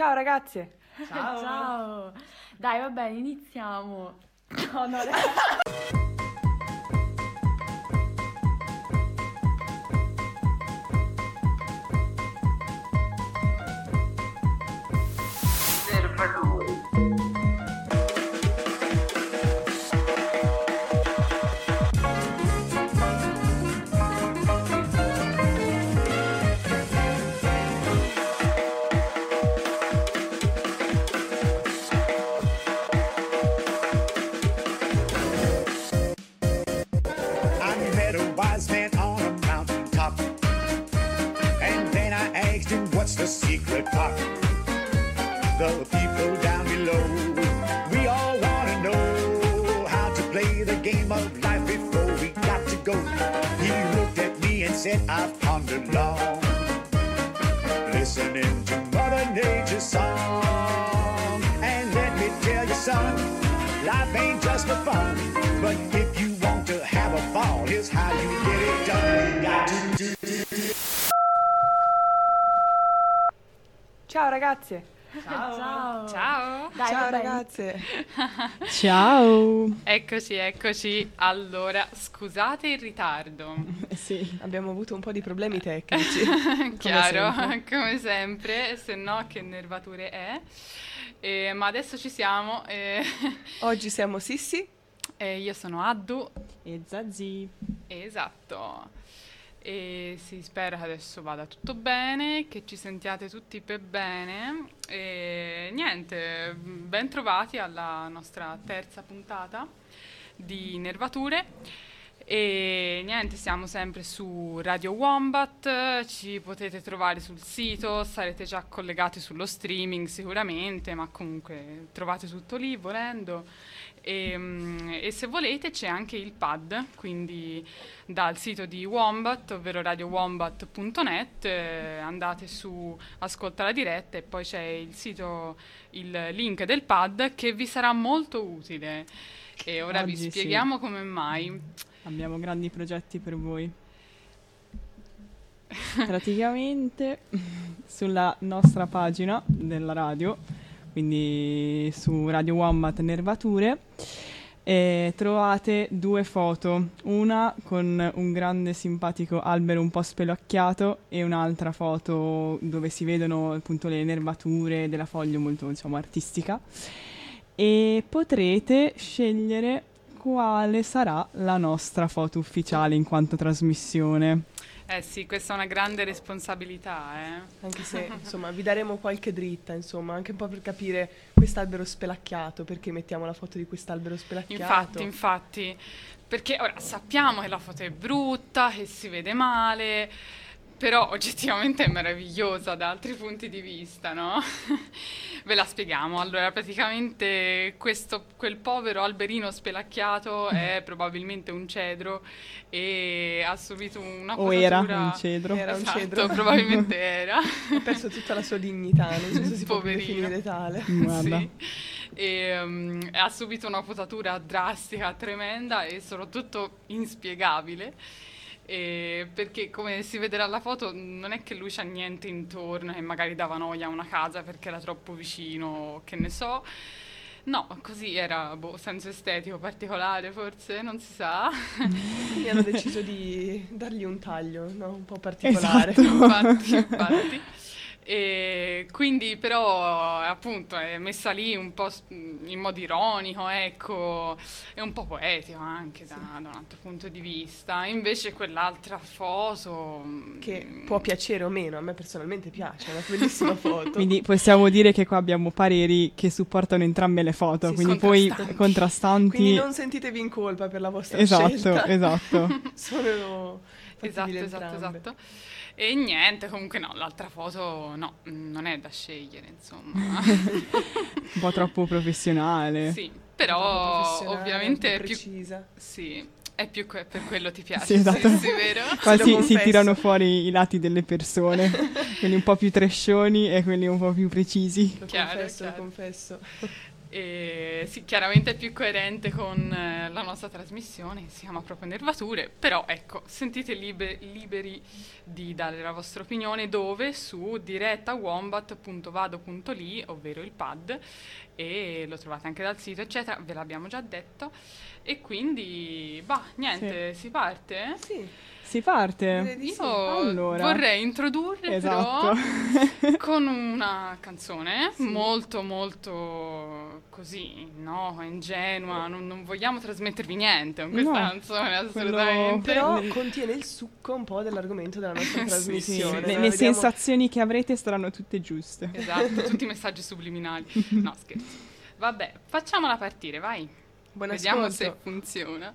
Ciao ragazze! Ciao! Ciao! Dai, va bene, iniziamo. No, no, ragazzi. Ciao! Eccoci, eccoci. Allora, scusate il ritardo. Eh sì, Abbiamo avuto un po' di problemi tecnici. Chiaro, sempre. come sempre, se no che nervature è. Eh, ma adesso ci siamo. eh, Oggi siamo Sissi. e io sono Addu. e Zazzi. Esatto. E si spera che adesso vada tutto bene, che ci sentiate tutti per bene. E niente, ben trovati alla nostra terza puntata di Nervature. E niente, siamo sempre su Radio Wombat, ci potete trovare sul sito, sarete già collegati sullo streaming sicuramente, ma comunque trovate tutto lì volendo. E, mm, e se volete c'è anche il pad, quindi dal sito di Wombat, ovvero radiowombat.net, eh, andate su Ascolta la diretta e poi c'è il sito, il link del pad che vi sarà molto utile. E ora vi Oggi sì. spieghiamo come mai. Abbiamo grandi progetti per voi. Praticamente sulla nostra pagina della radio, quindi su Radio Wombat Nervature, eh, trovate due foto, una con un grande simpatico albero un po' spelacchiato e un'altra foto dove si vedono appunto le nervature della foglia molto diciamo artistica e potrete scegliere quale sarà la nostra foto ufficiale in quanto trasmissione. Eh sì, questa è una grande responsabilità, eh. Anche se, insomma, vi daremo qualche dritta, insomma, anche un po' per capire quest'albero spelacchiato, perché mettiamo la foto di quest'albero spelacchiato. Infatti, infatti, perché ora sappiamo che la foto è brutta, che si vede male, però oggettivamente è meravigliosa da altri punti di vista, no? Ve la spieghiamo. Allora, praticamente questo, quel povero alberino spelacchiato è probabilmente un cedro e ha subito una O era un cedro. Era un Esatto, cedro. probabilmente era. Ha perso tutta la sua dignità, non so se si può Poverino. definire tale. Guarda. Sì. E, um, ha subito una potatura drastica, tremenda e soprattutto inspiegabile. E perché come si vede dalla foto non è che lui c'ha niente intorno che magari dava noia a una casa perché era troppo vicino, che ne so. No, così era boh, senso estetico particolare forse, non si sa. Quindi hanno deciso di dargli un taglio, no? Un po' particolare. Esatto. infatti, infatti. E quindi però appunto è messa lì un po' in modo ironico, ecco, è un po' poetico anche da, da un altro punto di vista. Invece quell'altra foto mm, Che può piacere o meno, a me personalmente piace, è una bellissima foto. Quindi possiamo dire che qua abbiamo pareri che supportano entrambe le foto, Sì, quindi poi contrastanti. contrastanti. Quindi non sentitevi in colpa per la vostra Esatto, scelta. esatto. Sono Esatto, fattibili esatto, entrambe. esatto. E niente, comunque no, l'altra foto no, non è da scegliere, insomma. Un po' troppo professionale. sì, però professionale, ovviamente è più... precisa. Sì, è più que- per quello ti piace. Sì, esatto. sì, sì, vero? Qua Lo si, tirano fuori i lati delle persone, quelli un po' più trescioni e quelli un po' più precisi. Lo Chiaro, confesso, chiaro. lo confesso. E sì, chiaramente è più coerente con eh, la nostra trasmissione, si chiama proprio Nervature, però ecco, sentite libe- liberi di dare la vostra opinione dove su diretta.wombat.vado.li, ovvero il pad, e lo trovate anche dal sito, eccetera, ve l'abbiamo già detto. E quindi, bah, niente, si parte? Sì, Si parte. Io sì. Allora. vorrei introdurre Esatto. però con una canzone molto molto così, no, ingenua, non, non vogliamo trasmettervi niente con questa No, canzone quello- assolutamente. Però Nel- contiene il succo un po' dell'argomento della nostra Sì, trasmissione. Le, no? le Vediamo- sensazioni che avrete saranno tutte giuste. Esatto, tutti i messaggi subliminali. No, scherzo. Vabbè, facciamola partire, vai. Buon Vediamo ascolto. se funziona.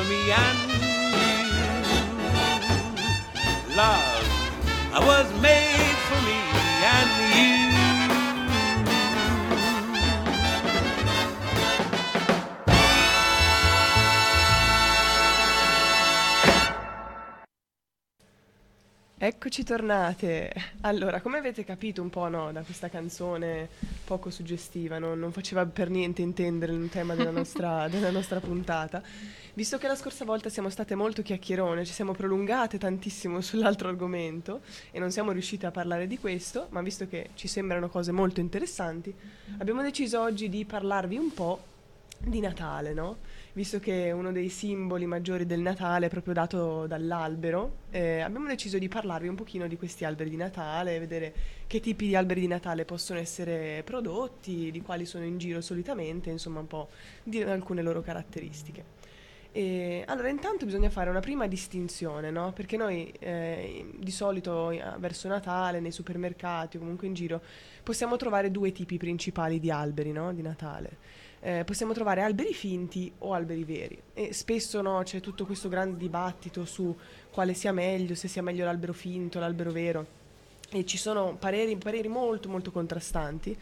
For me and you. Love was made for me and you. Eccoci tornate. Allora, come avete capito un po' no, da questa canzone poco suggestiva, no? non faceva per niente intendere il tema della nostra, della nostra puntata, visto che la scorsa volta siamo state molto chiacchierone, ci siamo prolungate tantissimo sull'altro argomento e non siamo riuscite a parlare di questo, ma visto che ci sembrano cose molto interessanti, abbiamo deciso oggi di parlarvi un po' di Natale, no? Visto che uno dei simboli maggiori del Natale è proprio dato dall'albero, eh, abbiamo deciso di parlarvi un pochino di questi alberi di Natale, vedere che tipi di alberi di Natale possono essere prodotti, di quali sono in giro solitamente, insomma un po' di alcune loro caratteristiche. E, allora, intanto bisogna fare una prima distinzione, no? Perché noi eh, di solito eh, verso Natale, nei supermercati o comunque in giro, possiamo trovare due tipi principali di alberi, no? Di Natale. Eh, possiamo trovare alberi finti o alberi veri e spesso no, c'è tutto questo grande dibattito su quale sia meglio, se sia meglio l'albero finto l'albero vero e ci sono pareri, pareri molto molto contrastanti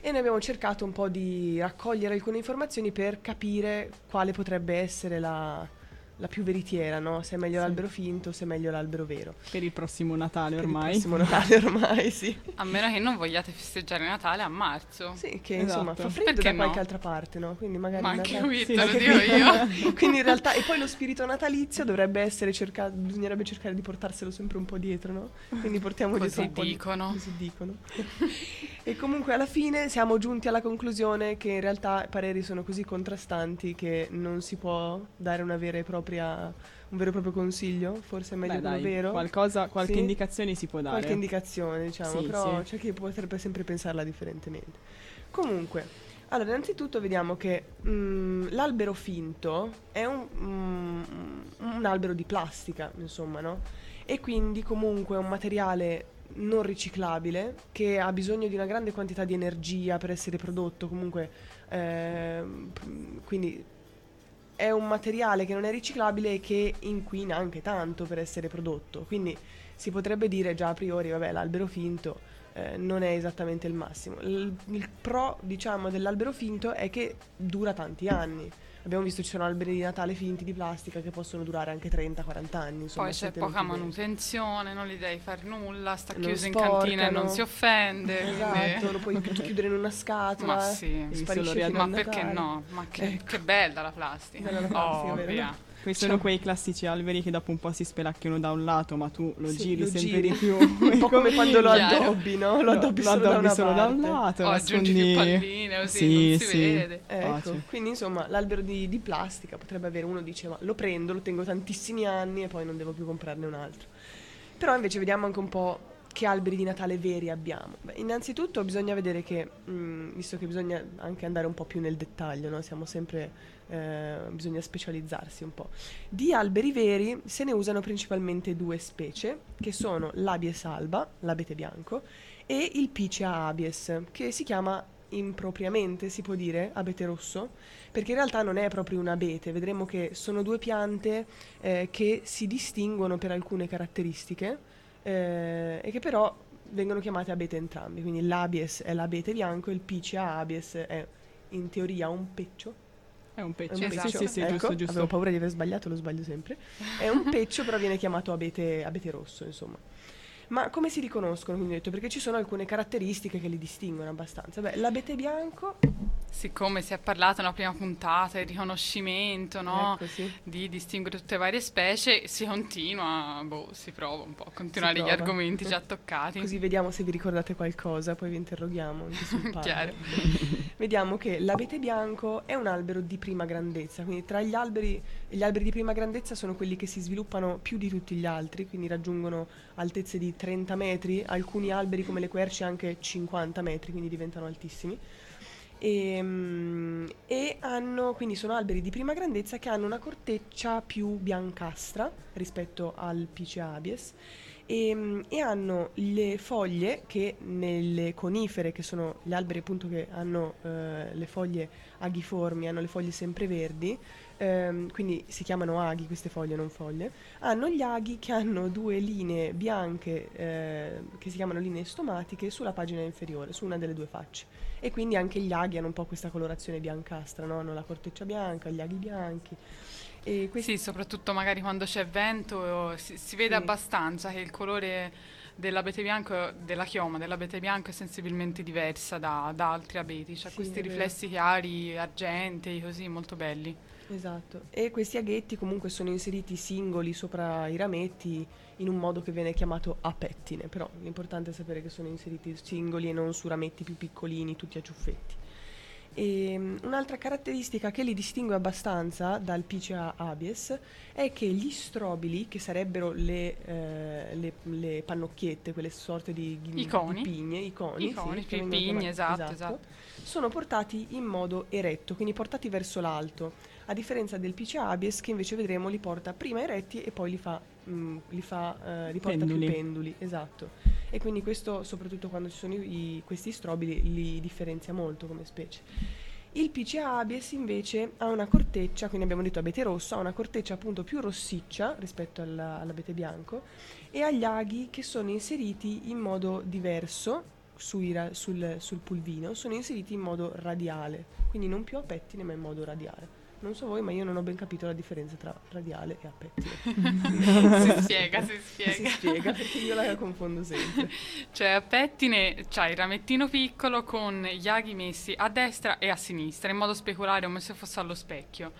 e noi abbiamo cercato un po' di raccogliere alcune informazioni per capire quale potrebbe essere la, la più veritiera, no? Se è meglio Sì. l'albero finto, se è meglio l'albero vero. Per il prossimo Natale Per ormai. il prossimo Natale ormai, sì. A meno che non vogliate festeggiare Natale a marzo. Sì, che Esatto. insomma fa freddo Perché da qualche no? altra parte, no? Quindi magari Ma anche Natale- qui Sì, te lo dico io. Quindi in realtà, e poi lo spirito natalizio dovrebbe essere cercato, bisognerebbe cercare di portarselo sempre un po' dietro, no? Quindi portiamo dietro Così un po' di- dicono. così dicono. e comunque alla fine siamo giunti alla conclusione che in realtà i pareri sono così contrastanti che non si può dare una vera e propria, un vero e proprio consiglio, forse è meglio Beh, dai, vero. qualcosa, qualche Sì. indicazione si può dare. Qualche indicazione, diciamo, Sì, però sì. c'è chi potrebbe sempre pensarla differentemente. Comunque, allora, innanzitutto vediamo che mm, l'albero finto è un, mm, un albero di plastica, insomma, no? E quindi comunque è un materiale non riciclabile che ha bisogno di una grande quantità di energia per essere prodotto, comunque p- quindi è un materiale che non è riciclabile e che inquina anche tanto per essere prodotto. Quindi si potrebbe dire già a priori, vabbè, l'albero finto eh, non è esattamente il massimo. Il, il pro, diciamo, dell'albero finto è che dura tanti anni. Abbiamo visto ci sono alberi di Natale finti di plastica che possono durare anche 30-40 anni. Insomma, Poi c'è poca manutenzione, non gli devi fare nulla, sta Non chiuso in sporcano. cantina e non si offende. Esatto, lo puoi chiudere in una scatola. Ma sì. e solo Ma perché no? Ma che, Ecco. che bella la plastica. Bella la plastica, vero? Questi sono quei classici alberi che dopo un po' si spelacchiano da un lato, ma tu lo Sì, giri lo sempre giri. di più. Un po' come quando lo addobbi, no? Lo addobbi solo, da, una solo da un lato. O aggiungi più nascondi- palline, così Sì, non si sì. vede. Ecco, Pace. quindi insomma l'albero di, di plastica potrebbe avere uno dice ma lo prendo, lo tengo tantissimi anni e poi non devo più comprarne un altro. Però invece vediamo anche un po' che alberi di Natale veri abbiamo. Beh, innanzitutto bisogna vedere che, mh, visto che bisogna anche andare un po' più nel dettaglio, no? siamo sempre, eh, bisogna specializzarsi un po'. Di alberi veri se ne usano principalmente due specie, che sono l'Abies alba, l'abete bianco, e il Picea abies, che si chiama impropriamente, si può dire, abete rosso, perché in realtà non è proprio un abete, vedremo che sono due piante eh, che si distinguono per alcune caratteristiche eh, e che però vengono chiamate abete entrambi, quindi l'abies è l'abete bianco e il Picea abies è in teoria un peccio È un è peccio. un Esatto. Sì, peccio, sì, sì, ecco, giusto, giusto. Avevo paura di aver sbagliato, lo sbaglio sempre. È un peccio, però viene chiamato abete, abete rosso, insomma. Ma come si riconoscono, quindi ho detto? Perché ci sono alcune caratteristiche che li distinguono abbastanza. Beh, l'abete bianco, Siccome si è parlato nella prima puntata, il riconoscimento, no? ecco sì, Di distinguere tutte le varie specie, si continua, boh, si prova un po' a continuare gli argomenti già toccati. così vediamo se vi ricordate qualcosa, poi vi interroghiamo. Chiaro. Vediamo che l'abete bianco è un albero di prima grandezza, quindi tra gli alberi, gli alberi di prima grandezza sono quelli che si sviluppano più di tutti gli altri, quindi raggiungono altezze di 30 metri, alcuni alberi come le querce anche 50 metri, quindi diventano altissimi. E, mm, e hanno, quindi sono alberi di prima grandezza che hanno una corteccia più biancastra rispetto al Picea abies. E, mm, e hanno le foglie che nelle conifere, che sono gli alberi appunto che hanno eh, le foglie aghiformi, hanno le foglie sempreverdi, ehm, quindi si chiamano aghi queste foglie, non foglie, hanno gli aghi che hanno due linee bianche eh, che si chiamano linee stomatiche sulla pagina inferiore, su una delle due facce. E quindi anche gli aghi hanno un po' questa colorazione biancastra, no? hanno la corteccia bianca, gli aghi bianchi. E questi Sì, soprattutto magari quando c'è vento si, si vede Sì. abbastanza che il colore dell'abete bianco, della chioma dell'abete bianco è sensibilmente diversa da, da altri abeti, c'ha Sì, questi riflessi chiari, argentei, così molto belli. Esatto, e questi aghetti comunque sono inseriti singoli sopra i rametti in un modo che viene chiamato a pettine, però l'importante è sapere che sono inseriti singoli e non su rametti più piccolini, tutti a ciuffetti. E, mm, un'altra caratteristica che li distingue abbastanza dal Picea abies è che gli strobili, che sarebbero le, eh, le- le pannocchiette, quelle sorte di, di I coni. pigne, i coni, chiamati- esatto, esatto. sono portati in modo eretto, quindi portati verso l'alto a differenza del Picea abies che invece vedremo li porta prima eretti e poi li fa, mm, li fa, eh, li porta Penduli. più penduli, esatto. E quindi questo, soprattutto quando ci sono i- questi strobili, li differenzia molto come specie. Il Picea abies invece ha una corteccia, quindi abbiamo detto abete rosso, ha una corteccia appunto più rossiccia rispetto alla- all'abete bianco e ha gli aghi che sono inseriti in modo diverso sui sul, sul pulvino, sono inseriti in modo radiale, quindi non più a pettine ma in modo radiale. Non so voi, ma io non ho ben capito la differenza tra radiale e a pettine. si spiega, si spiega. Si spiega perché io la confondo sempre. Cioè a pettine c'hai il ramettino piccolo con gli aghi messi a destra e a sinistra, in modo speculare come se fosse allo specchio.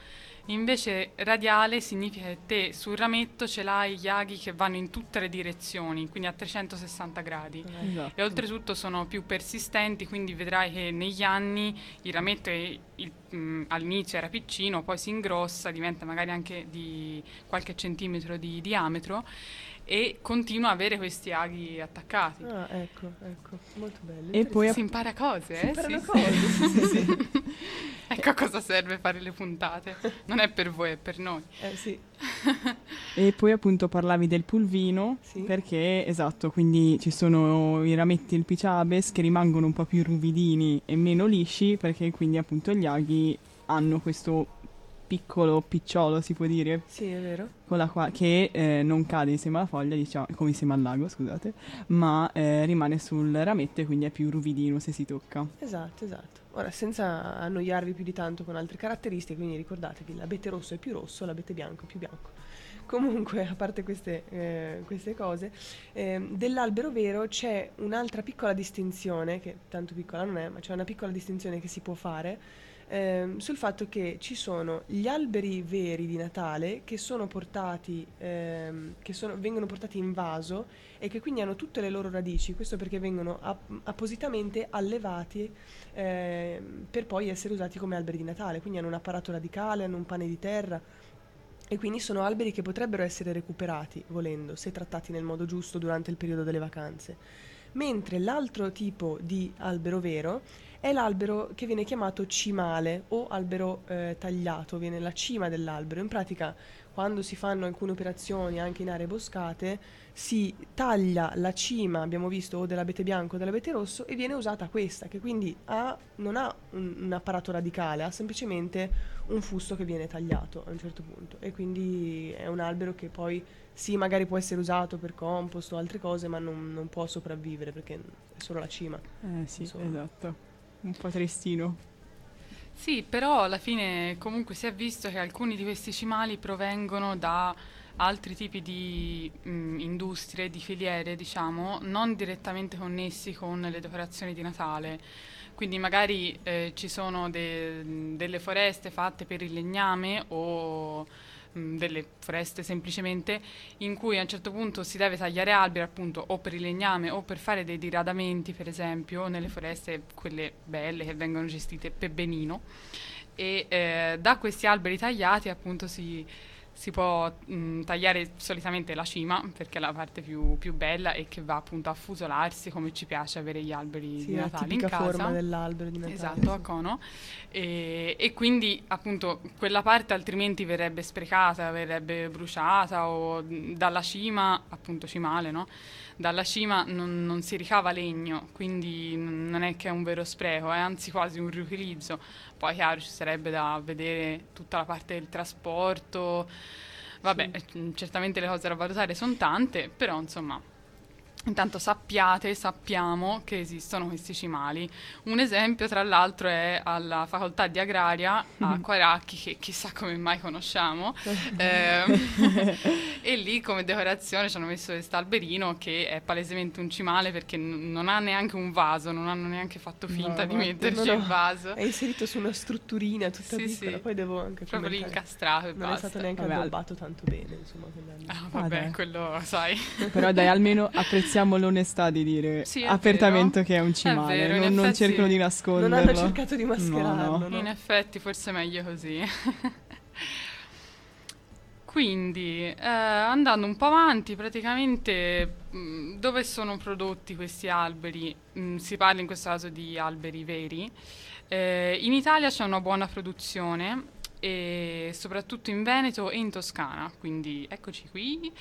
Invece radiale significa che te sul rametto ce l'hai gli aghi che vanno in tutte le direzioni, quindi a 360 gradi. Esatto. E oltretutto sono più persistenti, quindi vedrai che negli anni il rametto è- il- mh, all'inizio era piccino, poi si ingrossa, diventa magari anche di qualche centimetro di diametro e continua a avere questi aghi attaccati. Ah, ecco, ecco, molto bello. E poi Si impara cose, Si eh? imparano Sì, cose, sì. sì, sì, sì. Ecco a cosa serve fare le puntate. Non è per voi, è per noi. Eh, sì. E poi appunto parlavi del pulvino, Sì. perché esatto, quindi ci sono i rametti e il piciabes che rimangono un po' più ruvidini e meno lisci, perché quindi appunto gli aghi hanno questo piccolo picciolo, si può dire, Sì, è vero. con la qua- che eh, non cade insieme alla foglia, diciamo, come insieme al lago, scusate, ma eh, rimane sul rametto e quindi è più ruvidino se si tocca. Esatto, esatto. Ora, senza annoiarvi più di tanto con altre caratteristiche, quindi ricordatevi, l'abete rosso è più rosso, l'abete bianco è più bianco. Comunque, a parte queste, eh, queste cose, ehm, dell'albero vero c'è un'altra piccola distinzione, che tanto piccola non è, ma c'è una piccola distinzione che si può fare ehm, sul fatto che ci sono gli alberi veri di Natale che sono portati, ehm, che sono- vengono portati in vaso e che quindi hanno tutte le loro radici, questo perché vengono app- appositamente allevati ehm, per poi essere usati come alberi di Natale, quindi hanno un apparato radicale, hanno un pane di terra. E quindi sono alberi che potrebbero essere recuperati, volendo, se trattati nel modo giusto durante il periodo delle vacanze. Mentre l'altro tipo di albero vero è l'albero che viene chiamato cimale o albero eh, tagliato, viene la cima dell'albero. In pratica, quando si fanno alcune operazioni anche in aree boscate, si taglia la cima, abbiamo visto, o dell'abete bianco o dell'abete rosso e viene usata questa, che quindi ha- non ha un, un apparato radicale, ha semplicemente un fusto che viene tagliato a un certo punto. E quindi è un albero che poi sì, magari può essere usato per compost o altre cose, ma non, non può sopravvivere perché è solo la cima. Eh sì, Insomma. esatto. Un po' tristino. Sì, però alla fine comunque si è visto che alcuni di questi cimali provengono da altri tipi di mm, industrie, di filiere, diciamo, non direttamente connessi con le decorazioni di Natale. Quindi magari eh, ci sono de- delle foreste fatte per il legname o delle foreste semplicemente in cui a un certo punto si deve tagliare alberi appunto o per il legname o per fare dei diradamenti per esempio nelle foreste quelle belle che vengono gestite per benino. E eh, da questi alberi tagliati appunto si, si può mh, tagliare solitamente la cima perché è la parte più, più bella e che va appunto a fusolarsi come ci piace avere gli alberi Sì, di la Natale in casa. forma dell'albero di Natale. Esatto, a cono. E, e quindi appunto quella parte altrimenti verrebbe sprecata, verrebbe bruciata o dalla cima, appunto cimale, no? Dalla cima non, non si ricava legno, quindi non è che è un vero spreco, è anzi quasi un riutilizzo. Poi chiaro ci sarebbe da vedere tutta la parte del trasporto, vabbè, eh, certamente le cose da valutare sono tante, però insomma Intanto sappiate, sappiamo che esistono questi cimali. Un esempio, tra l'altro, è alla facoltà di agraria a Quaracchi, che chissà come mai conosciamo. Ehm, e lì come decorazione ci hanno messo questo alberino che è palesemente un cimale perché n- non ha neanche un vaso, non hanno neanche fatto finta di guarda, metterci no, no. il vaso. È inserito su una strutturina tutta Sì, piccola, sì. poi devo anche Proprio lì commentare. incastrato e Non è basta. stato neanche Vabbè, addobbato tanto bene, insomma. Ah, vabbè, dai. quello sai. Però dai, almeno apprezziamo l'onestà di dire Sì, è apertamente vero. che è un È cimale, vero, in non, non cercano di Non nasconderlo. hanno cercato di mascherarlo, No, no? In effetti, forse è meglio così. Quindi, eh, andando un po' avanti, praticamente mh, dove sono prodotti questi alberi? Mh, si parla in questo caso di alberi veri. Eh, in Italia c'è una buona produzione e soprattutto in Veneto e in Toscana, quindi eccoci qui.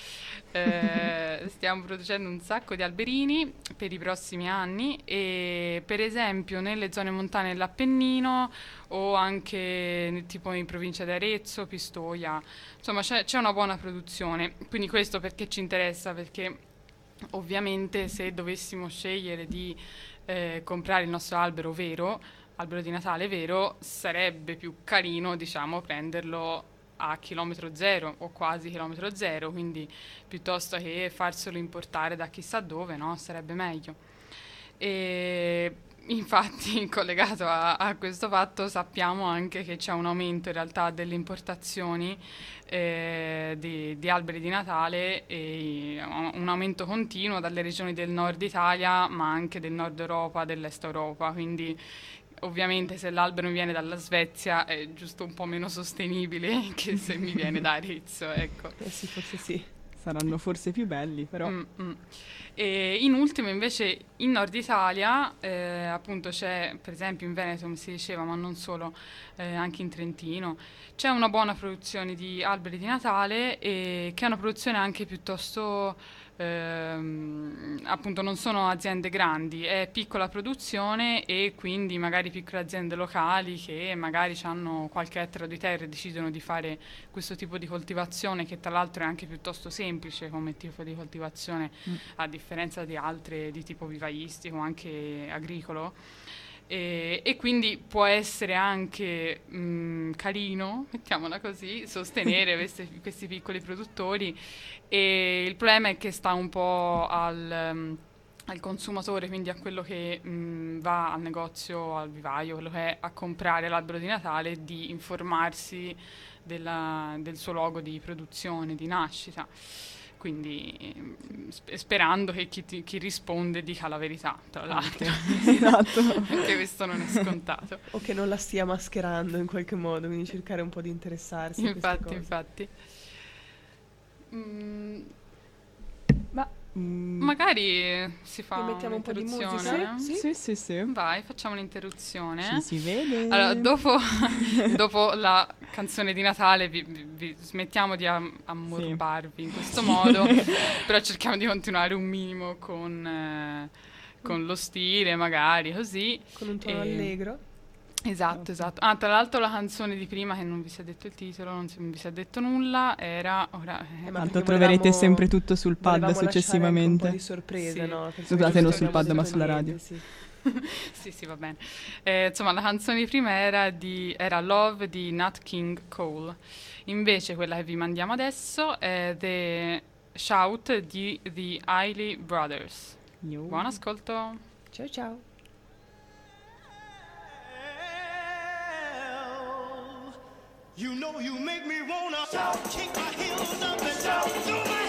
Eh, stiamo producendo un sacco di alberini per i prossimi anni e per esempio nelle zone montane dell'Appennino o anche tipo in provincia di Arezzo, Pistoia, insomma c'è, c'è una buona produzione. Quindi questo perché ci interessa? Perché ovviamente se dovessimo scegliere di eh, comprare il nostro albero vero, albero di Natale vero, sarebbe più carino, diciamo, prenderlo a chilometro zero o quasi chilometro zero, quindi piuttosto che farselo importare da chissà dove, no? Sarebbe meglio. E infatti, collegato a, a questo fatto, sappiamo anche che c'è un aumento in realtà delle importazioni eh, di, di alberi di Natale e un aumento continuo dalle regioni del nord Italia, ma anche del nord Europa, dell'est Europa, quindi ovviamente se l'albero mi viene dalla Svezia è giusto un po' meno sostenibile che se mi viene da Arezzo, ecco. Eh sì, forse sì. Saranno forse più belli, però. Mm, mm. E in ultimo invece in Nord Italia, eh, appunto c'è per esempio in Veneto, come si diceva, ma non solo, eh, anche in Trentino, c'è una buona produzione di alberi di Natale e che è una produzione anche piuttosto ehm, appunto non sono aziende grandi, è piccola produzione e quindi magari piccole aziende locali che magari hanno qualche ettaro di terra e decidono di fare questo tipo di coltivazione che tra l'altro è anche piuttosto semplice come tipo di coltivazione mm. a differenza di altre di tipo vivaistico, anche agricolo. E, e, quindi può essere anche mh, carino, mettiamola così, sostenere questi, questi, piccoli produttori. E il problema è che sta un po' al, um, al consumatore, quindi a quello che mh, va al negozio, al vivaio, quello che è a comprare l'albero di Natale, di informarsi della, del suo luogo di produzione, di nascita quindi sperando che chi, ti, chi, risponde dica la verità, tra l'altro. esatto. Perché questo non è scontato. o che non la stia mascherando in qualche modo, quindi cercare un po' di interessarsi. Infatti, infatti. Mm, Mm. Magari si fa mettiamo un po' di musica. Sì? Sì, sì, sì. Vai, facciamo un'interruzione. Ci si vede. Allora, dopo, dopo la canzone di Natale vi, vi, vi smettiamo di am- ammorbarvi sì. in questo modo, però cerchiamo di continuare un minimo con, eh, con lo stile, magari così. Con un tono e... allegro. Esatto, esatto. Ah, tra l'altro la canzone di prima, che non vi si è detto il titolo, non, si, non vi si è detto nulla, era... Ora, eh, Tanto troverete sempre tutto sul pad successivamente. Un po' di sorpresa, sì. no? Scusate, non sul pad ma sulla radio. Sì. sì, sì, va bene. Eh, insomma, la canzone di prima era, di, era Love di Nat King Cole. Invece quella che vi mandiamo adesso è The Shout di The Eiley Brothers. Buon ascolto. Ciao ciao. You know you make me wanna shout, kick my heels up and shout, throw my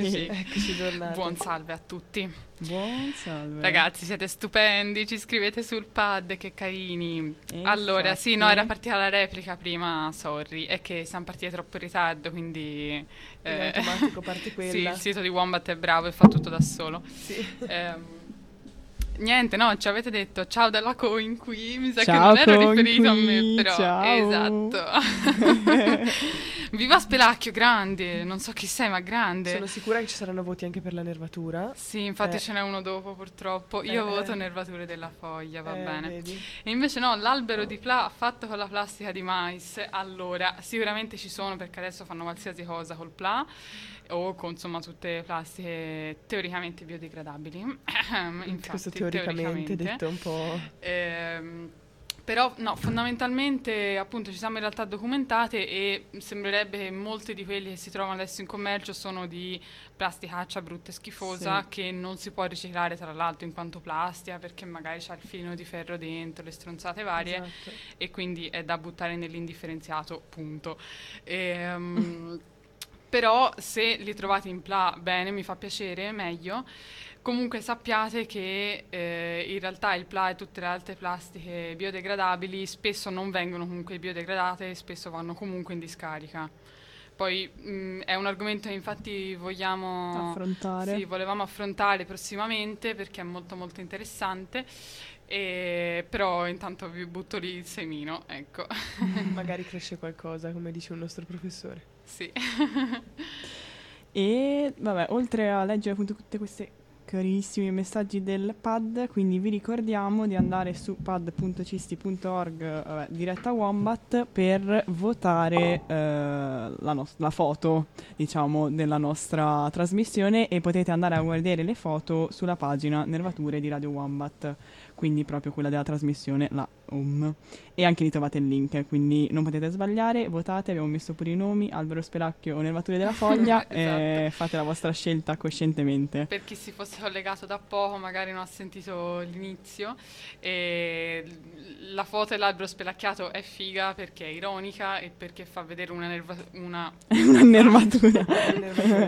Eccoci, eccoci. Tornati. Buon salve a tutti. Buon salve. Ragazzi, siete stupendi, ci scrivete sul pad, che carini. Allora, sì, no, Infatti. era partita la replica prima, sorry, è che siamo partiti troppo in ritardo, quindi... In automatico parte quella. Sì, il sito di Wombat è bravo e fa tutto da solo. Sì. Ehm, niente, no, ci avete detto ciao dalla coin qui, mi sa Ciao, che non Coin riferito a me, qui, però ciao. esatto. Viva Spelacchio, grande, non so chi sei, ma grande. Sono sicura che ci saranno voti anche per la nervatura. Sì, infatti Eh. ce n'è uno dopo purtroppo. Io Eh. voto nervature della foglia, va Eh, bene. vedi? E invece no, l'albero di Pla fatto con la plastica di mais. Allora, sicuramente ci sono perché adesso fanno qualsiasi cosa col Pla o con insomma tutte le plastiche teoricamente biodegradabili. Infatti, Questo teoricamente, detto un po'... Ehm, però no, fondamentalmente appunto ci siamo in realtà documentate e sembrerebbe che molti di quelli che si trovano adesso in commercio sono di plasticaccia brutta e schifosa Sì. che non si può riciclare tra l'altro in quanto plastica perché magari c'ha il filino di ferro dentro, le stronzate varie Esatto. e quindi è da buttare nell'indifferenziato, punto. Ehm, però se li trovate in pla bene, mi fa piacere, meglio. Comunque sappiate che eh, in realtà il pla e tutte le altre plastiche biodegradabili spesso non vengono comunque biodegradate, spesso vanno comunque in discarica. Poi mh, è un argomento che infatti vogliamo Affrontare. sì, volevamo affrontare prossimamente perché è molto molto interessante. E, però intanto vi butto lì il semino, ecco. Magari cresce qualcosa, come dice un nostro professore. sì. E vabbè, oltre a leggere appunto tutte queste carinissimi messaggi del pad, quindi vi ricordiamo di andare su pad.cisti.org vabbè, diretta Wombat per votare eh, la, nos- la foto, diciamo, della nostra trasmissione e potete andare a guardare le foto sulla pagina Nervature di Radio Wombat, quindi proprio quella della trasmissione, la home. E anche lì trovate il link, quindi non potete sbagliare, votate, abbiamo messo pure i nomi, Albero Spelacchio o Nervature della Foglia, e fate la vostra scelta coscientemente. Per chi si fosse collegato da poco, magari non ha sentito l'inizio, e la foto dell'albero spelacchiato è figa perché è ironica e perché fa vedere una, nerva- una Una nervatura.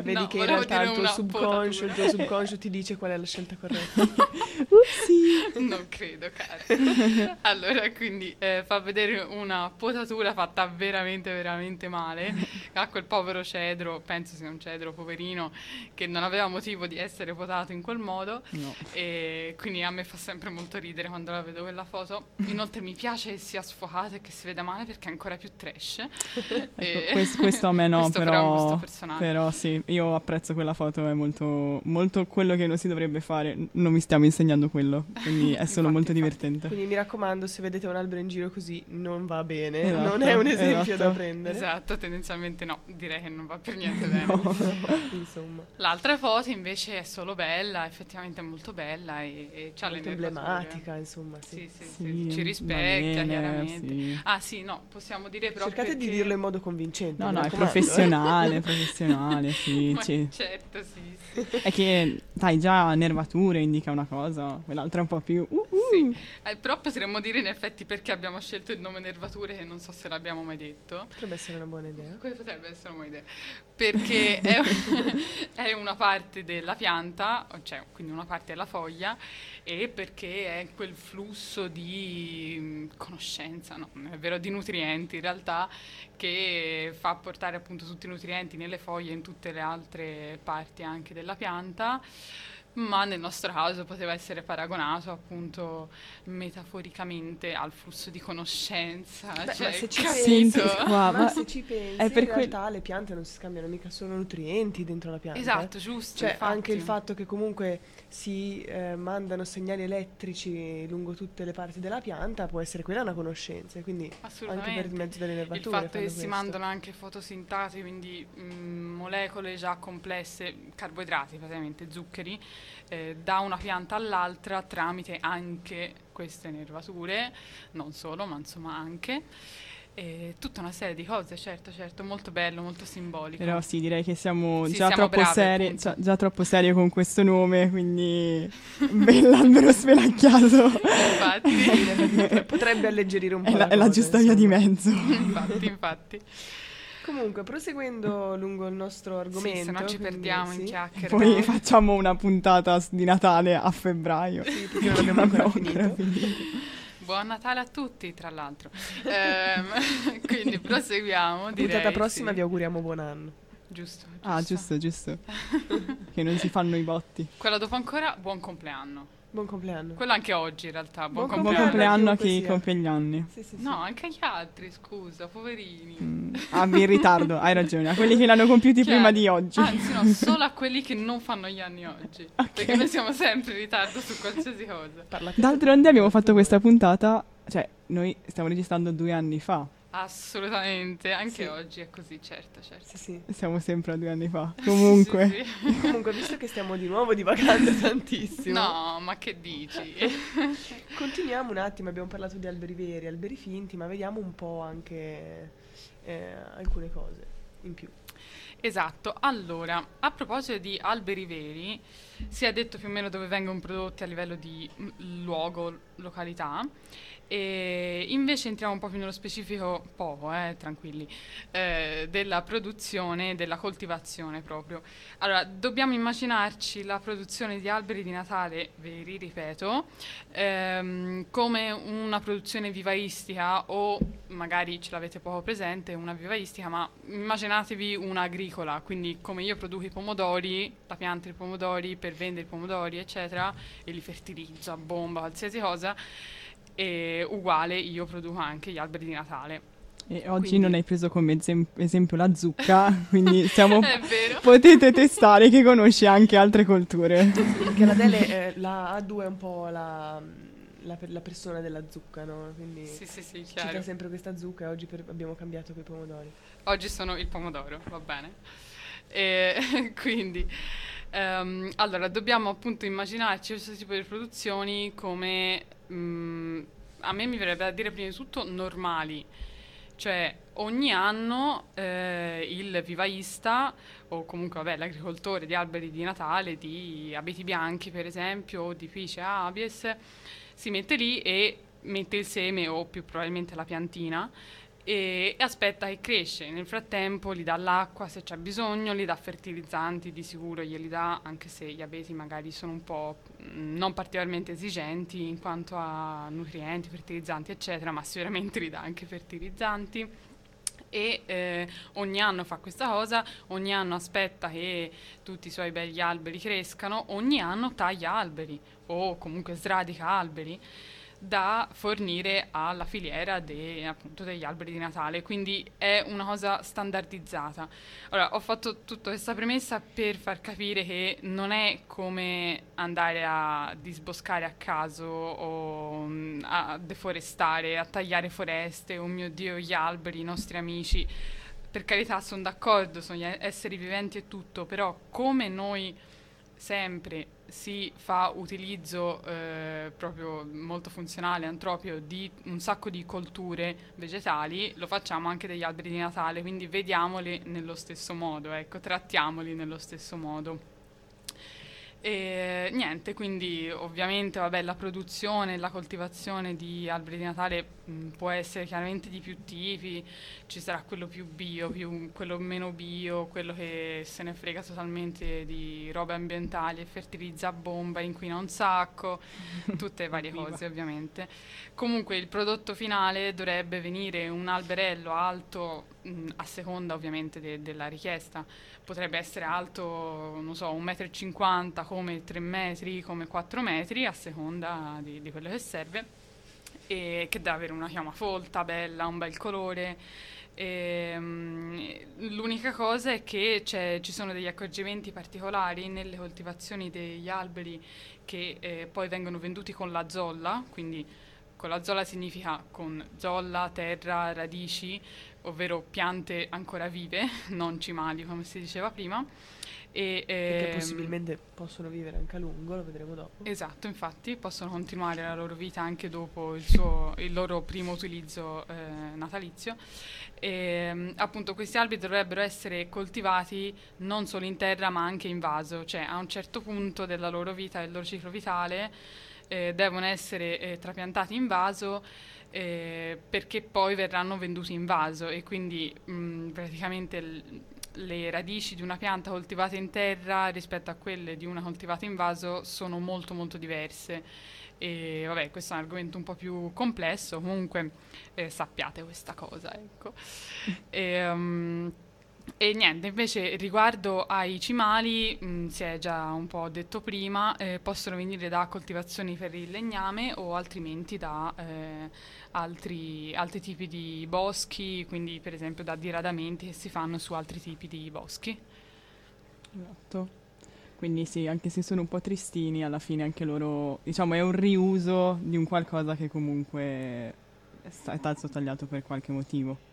Vedi No, che in realtà il tuo subconscio, il tuo subconscio ti dice qual è la scelta corretta. Upsi. non non credo, cara. allora, quindi eh, fa vedere una potatura fatta veramente, veramente male a quel povero cedro, penso sia un cedro poverino, che non aveva motivo di essere potato in quel modo. No. E quindi a me fa sempre molto ridere quando la vedo quella foto. Inoltre mi piace che sia sfocata e che si veda male perché è ancora più trash. Ecco, questo, questo a me no, questo però, però, però sì, io apprezzo quella foto, è molto, molto quello che non si dovrebbe fare, non mi stiamo insegnando quello, quindi è solo Infatti, molto infatti. divertente. Quindi mi raccomando, se vedete un albero in giro così, non va bene, Esatto, non è un esempio da esatto. prendere. Esatto, tendenzialmente no, direi che non va per niente bene. Insomma, L'altra foto invece è solo bella, effettivamente è molto bella e, e c'ha le molto emblematica, insomma, sì. Sì, sì, sì, Sì, ci rispecchia bene, chiaramente. sì. Ah sì, no, possiamo dire proprio Cercate di dirlo in modo convincente. No, no, è professionale, professionale, sì. Ma ci- certo, sì, sì. È che, dai, già nervature indica una cosa, quell'altra un po' più... uh, uh. Sì. Eh, però potremmo dire effetti perché abbiamo scelto il nome nervature che non so se l'abbiamo mai detto. Potrebbe essere una buona idea. Come potrebbe essere una buona idea? Perché è, è una parte della pianta, cioè quindi una parte della foglia, e perché è quel flusso di mm, conoscenza, no, è vero, di nutrienti in realtà, che fa portare appunto tutti i nutrienti nelle foglie e in tutte le altre parti anche della pianta. Ma nel nostro caso poteva essere paragonato appunto metaforicamente al flusso di conoscenza. Beh, cioè, ma se ci pensi, qua, ma ma- se ci pensi, è per in quel- realtà le piante non si scambiano mica solo nutrienti dentro la pianta. eh. Esatto, giusto. Cioè, infatti. anche il fatto che comunque si eh, mandano segnali elettrici lungo tutte le parti della pianta può essere quella una conoscenza, quindi anche per mezzo delle nervature. Il fatto che si questo. mandano anche fotosintati, quindi mh, molecole già complesse, carboidrati praticamente, zuccheri, eh, da una pianta all'altra tramite anche queste nervature, non solo, ma insomma anche. E tutta una serie di cose, certo, certo, molto bello, molto simbolico. Però sì, direi che siamo Sì, già siamo troppo brave, serie, già, già troppo serie con questo nome, quindi bell'albero spelacchiato. Infatti, Potrebbe alleggerire un po'. è la, è la giusta via di mezzo. infatti, infatti. Comunque, proseguendo lungo il nostro argomento. Sì, se no ci quindi, perdiamo in sì. chiacchiere. Poi facciamo una puntata di Natale a febbraio. Sì, perché non abbiamo ancora finito. Buon Natale a tutti, tra l'altro. Ehm, quindi proseguiamo. Direi, Puntata prossima sì. vi auguriamo buon anno. Giusto, giusto. Ah, giusto, giusto. che non si fanno i botti. Quella dopo ancora, buon compleanno. Buon compleanno. Quello anche oggi in realtà, buon, Buon Buon compleanno compleanno a chi sia. compie gli anni. Sì, sì, sì. No, anche agli altri, scusa, poverini. Mm, Abbi in ritardo, hai ragione. A quelli che l'hanno compiuti Cioè, prima di oggi. Anzi, no, solo a quelli che non fanno gli anni oggi. Perché noi siamo sempre in ritardo su qualsiasi cosa. D'altronde abbiamo fatto questa puntata, cioè noi stiamo registrando due anni fa, Assolutamente, anche Sì. oggi è così, certo, certo. Sì, sì. siamo sempre a due anni fa. Comunque, Sì, sì. Comunque, visto che stiamo di nuovo divagando tantissimo, No, ma che dici? continuiamo un attimo. Abbiamo parlato di alberi veri, alberi finti, ma vediamo un po' anche eh, alcune cose in più. Esatto, allora, a proposito di alberi veri, si è detto più o meno dove vengono prodotti a livello di mm, luogo, località, e invece entriamo un po' più nello specifico, poco, eh, tranquilli, eh, della produzione, della coltivazione proprio. Allora, dobbiamo immaginarci la produzione di alberi di Natale veri, ripeto, ehm, come una produzione vivaistica o magari ce l'avete poco presente, una vivaistica, ma immaginatevi una agricola, quindi come io produco i pomodori, la pianta di pomodori per vendere i pomodori, eccetera, e li fertilizzo a bomba, qualsiasi cosa, e uguale io produco anche gli alberi di Natale. e oggi Quindi- non hai preso come esem- esempio la zucca, quindi siamo... È vero. potete testare che conosci anche altre colture. Perché la Dele, eh, la A2 è un po' la, la, per- la persona della zucca, no? Quindi Sì, sì, sì, cita chiaro. sempre questa zucca e oggi per- abbiamo cambiato quei pomodori. Oggi sono il pomodoro, va bene. E quindi, ehm, allora, dobbiamo appunto immaginarci questo tipo di produzioni come, mm, a me mi verrebbe da dire prima di tutto, normali. Cioè, ogni anno eh, il vivaista, o comunque vabbè, l'agricoltore di alberi di Natale, di abeti bianchi per esempio, o di Picea abies, si mette lì e mette il seme o più probabilmente la piantina e aspetta che cresce. Nel frattempo gli dà l'acqua se c'è bisogno, gli dà fertilizzanti, di sicuro glieli dà, anche se gli abeti magari sono un po' mh, non particolarmente esigenti in quanto a nutrienti, fertilizzanti, eccetera, ma sicuramente gli dà anche fertilizzanti e eh, ogni anno fa questa cosa, ogni anno aspetta che tutti i suoi begli alberi crescano, ogni anno taglia alberi o comunque sradica alberi da fornire alla filiera de, appunto, degli alberi di Natale, quindi è una cosa standardizzata. Ora, ho fatto tutta questa premessa per far capire che non è come andare a disboscare a caso o mm, a deforestare, a tagliare foreste, oh mio Dio, gli alberi, i nostri amici. Per carità, sono d'accordo, sono esseri viventi e tutto, però come noi sempre si fa utilizzo eh, proprio molto funzionale, antropio, di un sacco di colture vegetali, lo facciamo anche degli alberi di Natale, quindi vediamoli nello stesso modo, ecco, trattiamoli nello stesso modo. E niente, quindi ovviamente vabbè, la produzione e la coltivazione di alberi di Natale mh, può essere chiaramente di più tipi, ci sarà quello più bio, più, quello meno bio, quello che se ne frega totalmente di robe ambientali e fertilizza a bomba, inquina un sacco, tutte varie cose ovviamente. Comunque il prodotto finale dovrebbe venire un alberello alto mh, a seconda ovviamente de- della richiesta potrebbe essere alto, non so, 1,50 m come 3 metri, come 4 metri, a seconda di, di quello che serve, e che deve avere una chiama folta, bella, un bel colore. E, um, l'unica cosa è che ci sono degli accorgimenti particolari nelle coltivazioni degli alberi che eh, poi vengono venduti con la zolla, quindi con la zolla significa con zolla, terra, radici, ovvero piante ancora vive, non cimali come si diceva prima. E, che ehm, possibilmente possono vivere anche a lungo, lo vedremo dopo. Esatto, infatti possono continuare la loro vita anche dopo il, suo, il loro primo utilizzo eh, natalizio. E, ehm, appunto questi alberi dovrebbero essere coltivati non solo in terra ma anche in vaso, cioè a un certo punto della loro vita, del loro ciclo vitale, eh, devono essere eh, trapiantati in vaso eh, perché poi verranno venduti in vaso e quindi mh, praticamente l- le radici di una pianta coltivata in terra rispetto a quelle di una coltivata in vaso sono molto molto diverse. E vabbè, questo è un argomento un po' più complesso, comunque eh, sappiate questa cosa, ecco. e, um, e niente, invece riguardo ai cimali, mh, si è già un po' detto prima, eh, possono venire da coltivazioni per il legname o altrimenti da eh, altri, altri, tipi di boschi, quindi per esempio da diradamenti che si fanno su altri tipi di boschi. Esatto. Quindi sì, anche se sono un po' tristini, alla fine anche loro, diciamo, è un riuso di un qualcosa che comunque è stato tagliato per qualche motivo.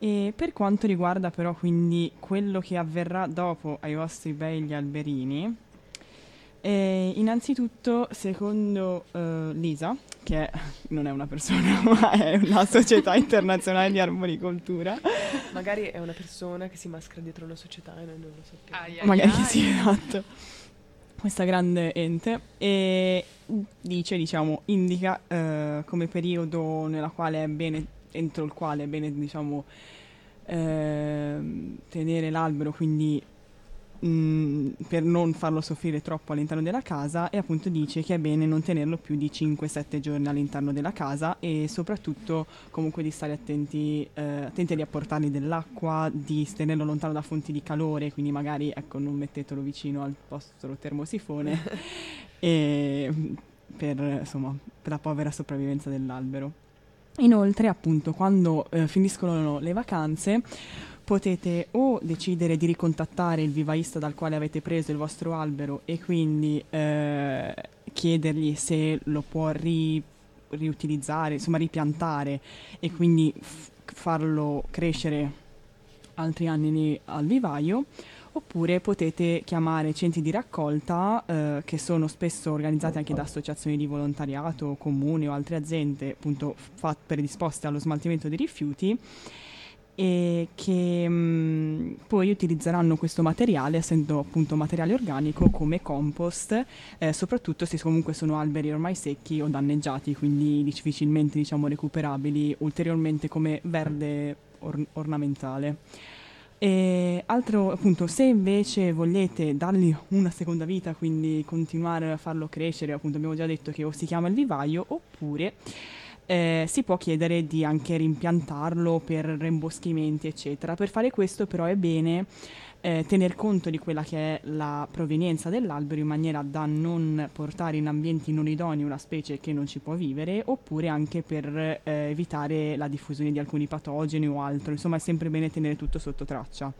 E per quanto riguarda però quindi quello che avverrà dopo ai vostri begli alberini, eh, innanzitutto secondo eh, Lisa, che non è una persona ma è una società internazionale di arboricoltura, magari è una persona che si maschera dietro una società e noi non lo sappiamo. Ai, ai, magari ai. sì, esatto. Questa grande ente e dice, diciamo, indica eh, come periodo nella quale è bene entro il quale è bene diciamo, eh, tenere l'albero, quindi mh, mm, per non farlo soffrire troppo all'interno della casa e appunto dice che è bene non tenerlo più di 5-7 giorni all'interno della casa e soprattutto comunque di stare attenti, eh, attenti di apportargli dell'acqua, di tenerlo lontano da fonti di calore, quindi magari ecco, non mettetelo vicino al vostro termosifone e, per, insomma, per la povera sopravvivenza dell'albero. Inoltre, appunto, quando eh, finiscono le vacanze, potete o decidere di ricontattare il vivaista dal quale avete preso il vostro albero e quindi eh, chiedergli se lo può ri- riutilizzare, insomma ripiantare e quindi f- farlo crescere altri anni al vivaio oppure potete chiamare centri di raccolta eh, che sono spesso organizzati anche da associazioni di volontariato, comuni o altre aziende appunto fat- predisposte allo smaltimento dei rifiuti e che mh, poi utilizzeranno questo materiale, essendo appunto materiale organico, come compost, eh, soprattutto se comunque sono alberi ormai secchi o danneggiati, quindi difficilmente diciamo, recuperabili ulteriormente come verde or- ornamentale. E altro appunto, se invece volete dargli una seconda vita, quindi continuare a farlo crescere, appunto abbiamo già detto che o si chiama il vivaio oppure eh, si può chiedere di anche rimpiantarlo per rimboschimenti, eccetera. Per fare questo però è bene eh, tener conto di quella che è la provenienza dell'albero in maniera da non portare in ambienti non idonei una specie che non ci può vivere, oppure anche per eh, evitare la diffusione di alcuni patogeni o altro. Insomma, è sempre bene tenere tutto sotto traccia.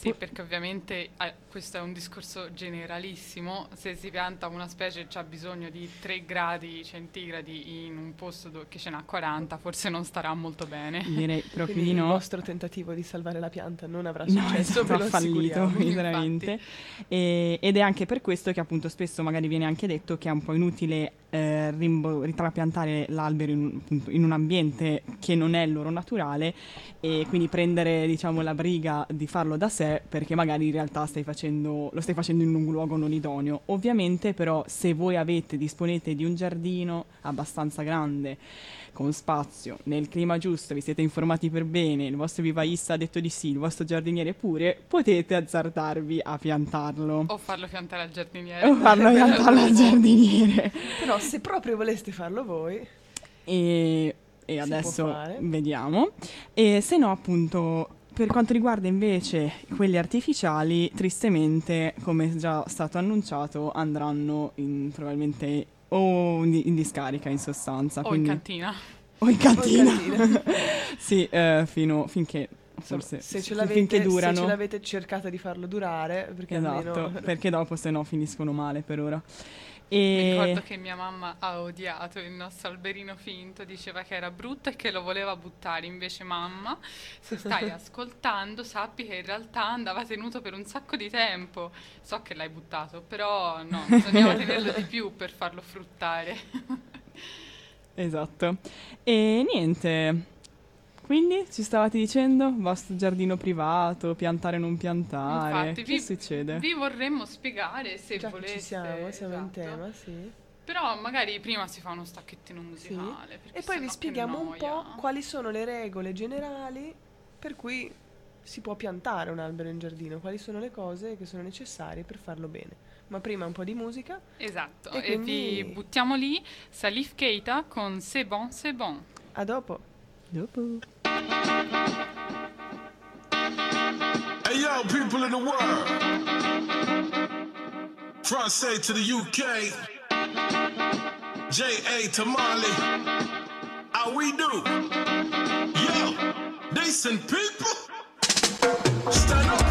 Sì, perché ovviamente eh, questo è un discorso generalissimo. Se si pianta una specie che ha bisogno di 3 gradi centigradi in un posto do- che ce n'ha 40, forse non starà molto bene. Direi proprio Quindi di il no. vostro tentativo di salvare la pianta non avrà No, successo, esatto, lo ha fallito veramente. E- ed è anche per questo che appunto spesso magari viene anche detto che è un po' inutile eh, rimbo- ritrapiantare l'albero in, in un ambiente che non è loro naturale e quindi prendere diciamo la briga di farlo da sé perché magari in realtà stai facendo, lo stai facendo in un luogo non idoneo. Ovviamente però se voi avete, disponete di un giardino abbastanza grande con spazio, nel clima giusto, vi siete informati per bene, il vostro vivaista ha detto di sì, il vostro giardiniere pure, potete azzardarvi a piantarlo. O farlo piantare al giardiniere. O farlo piantarlo al giardiniere. Però se proprio voleste farlo voi, E, e adesso vediamo. E se no, appunto, per quanto riguarda invece quelli artificiali, tristemente, come è già stato annunciato, andranno in, probabilmente o in, in discarica in sostanza. O in quindi- cantina. o in cantina. cantina. sì, eh, fino, finché forse se, ce l'avete, finché se durano. ce l'avete cercate di farlo durare, perché Esatto, almeno... perché dopo se no finiscono male per ora. E ricordo che mia mamma ha odiato il nostro alberino finto, diceva che era brutto e che lo voleva buttare. Invece, mamma, se stai ascoltando, sappi che in realtà andava tenuto per un sacco di tempo. So che l'hai buttato, però no, bisognava tenerlo di più per farlo fruttare. Esatto. E niente. Quindi ci stavate dicendo vostro giardino privato, piantare o non piantare. Infatti, che vi, succede? vi vorremmo spiegare se Già che voleste. ci siamo, siamo in esatto. tema, sì. Però magari prima si fa uno stacchettino Sì. musicale. perché E poi vi spieghiamo un po' quali sono le regole generali per cui si può piantare un albero in giardino, quali sono le cose che sono necessarie per farlo bene. Ma prima un po' di musica. Esatto, E e, quindi- vi buttiamo lì Salif Keita con C'est bon, c'est bon. A dopo. Dopo. Hey yo, people of the world. Francais to the UK. J.A. to Mali. How we do? Yo, decent people. Stand up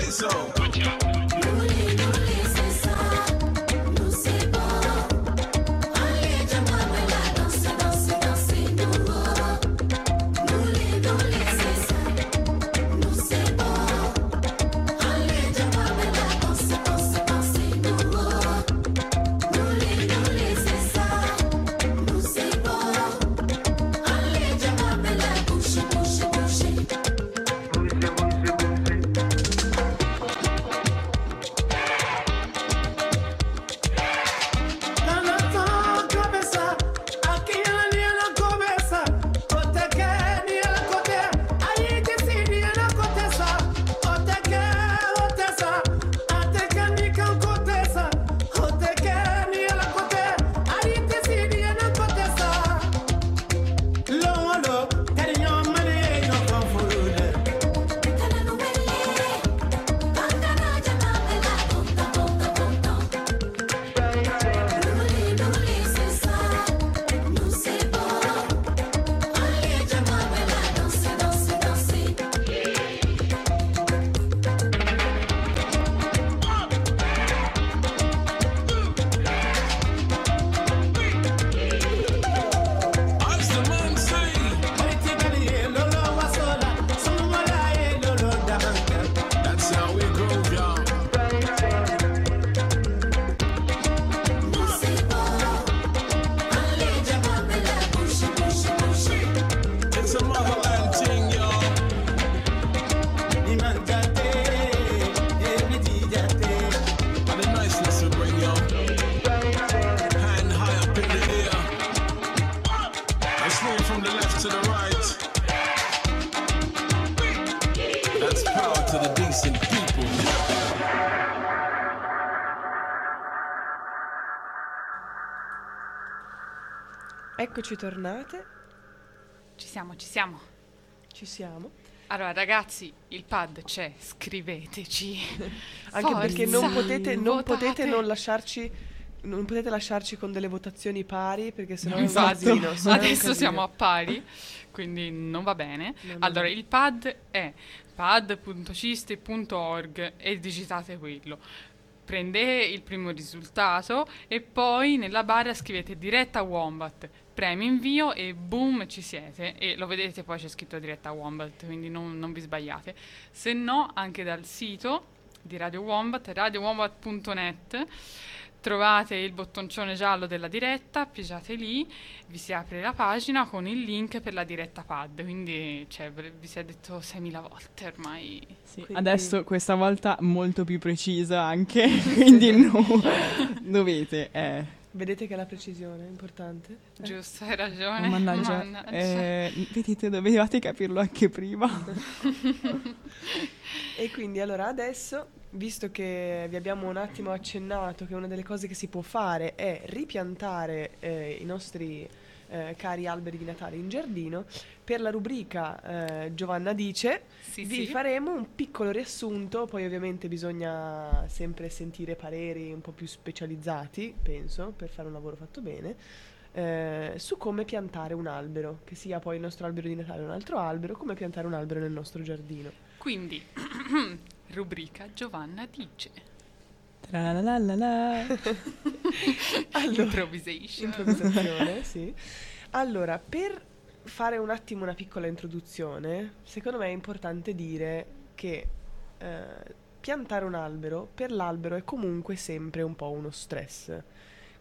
say so. Eccoci tornate, Ci siamo, ci siamo. ci siamo. Allora, ragazzi, il pad c'è, scriveteci. Anche perché non Forza, potete non, potete non lasciarci non potete lasciarci con delle votazioni pari perché sennò è un Infatti, casino, è un adesso casino. siamo a pari, quindi non va bene. No, no, allora, no. il pad è pad.ciste.org e digitate quello. Prendete il primo risultato e poi nella barra scrivete diretta Wombat, premi invio e boom ci siete. E lo vedete poi c'è scritto diretta Wombat, quindi non, non vi sbagliate. Se no, anche dal sito di Radio Wombat, radiowombat.net, trovate il bottoncione giallo della diretta, pigiate lì, vi si apre la pagina con il link per la diretta pad, quindi cioè, vi si è detto 6.000 volte ormai. Sì, Quindi- Adesso questa volta molto più precisa anche, quindi no, dovete. Eh. Vedete che la precisione è importante? Eh? Giusto, hai ragione. Oh, mannaggia, Mannaggia. eh, vedete, dovevate capirlo anche prima. E quindi allora adesso, visto che vi abbiamo un attimo accennato che una delle cose che si può fare è ripiantare eh, i nostri eh, cari alberi di Natale in giardino, per la rubrica eh, Giovanna dice Sì, vi sì. faremo un piccolo riassunto, poi ovviamente bisogna sempre sentire pareri un po' più specializzati, penso, per fare un lavoro fatto bene. eh, su come piantare un albero, che sia poi il nostro albero di Natale o un altro albero, come piantare un albero nel nostro giardino. Quindi, rubrica Giovanna dice. Allora, Improvisation. improvvisazione, sì. Allora, per fare un attimo una piccola introduzione, secondo me è importante dire che eh, piantare un albero per l'albero è comunque sempre un po' uno stress.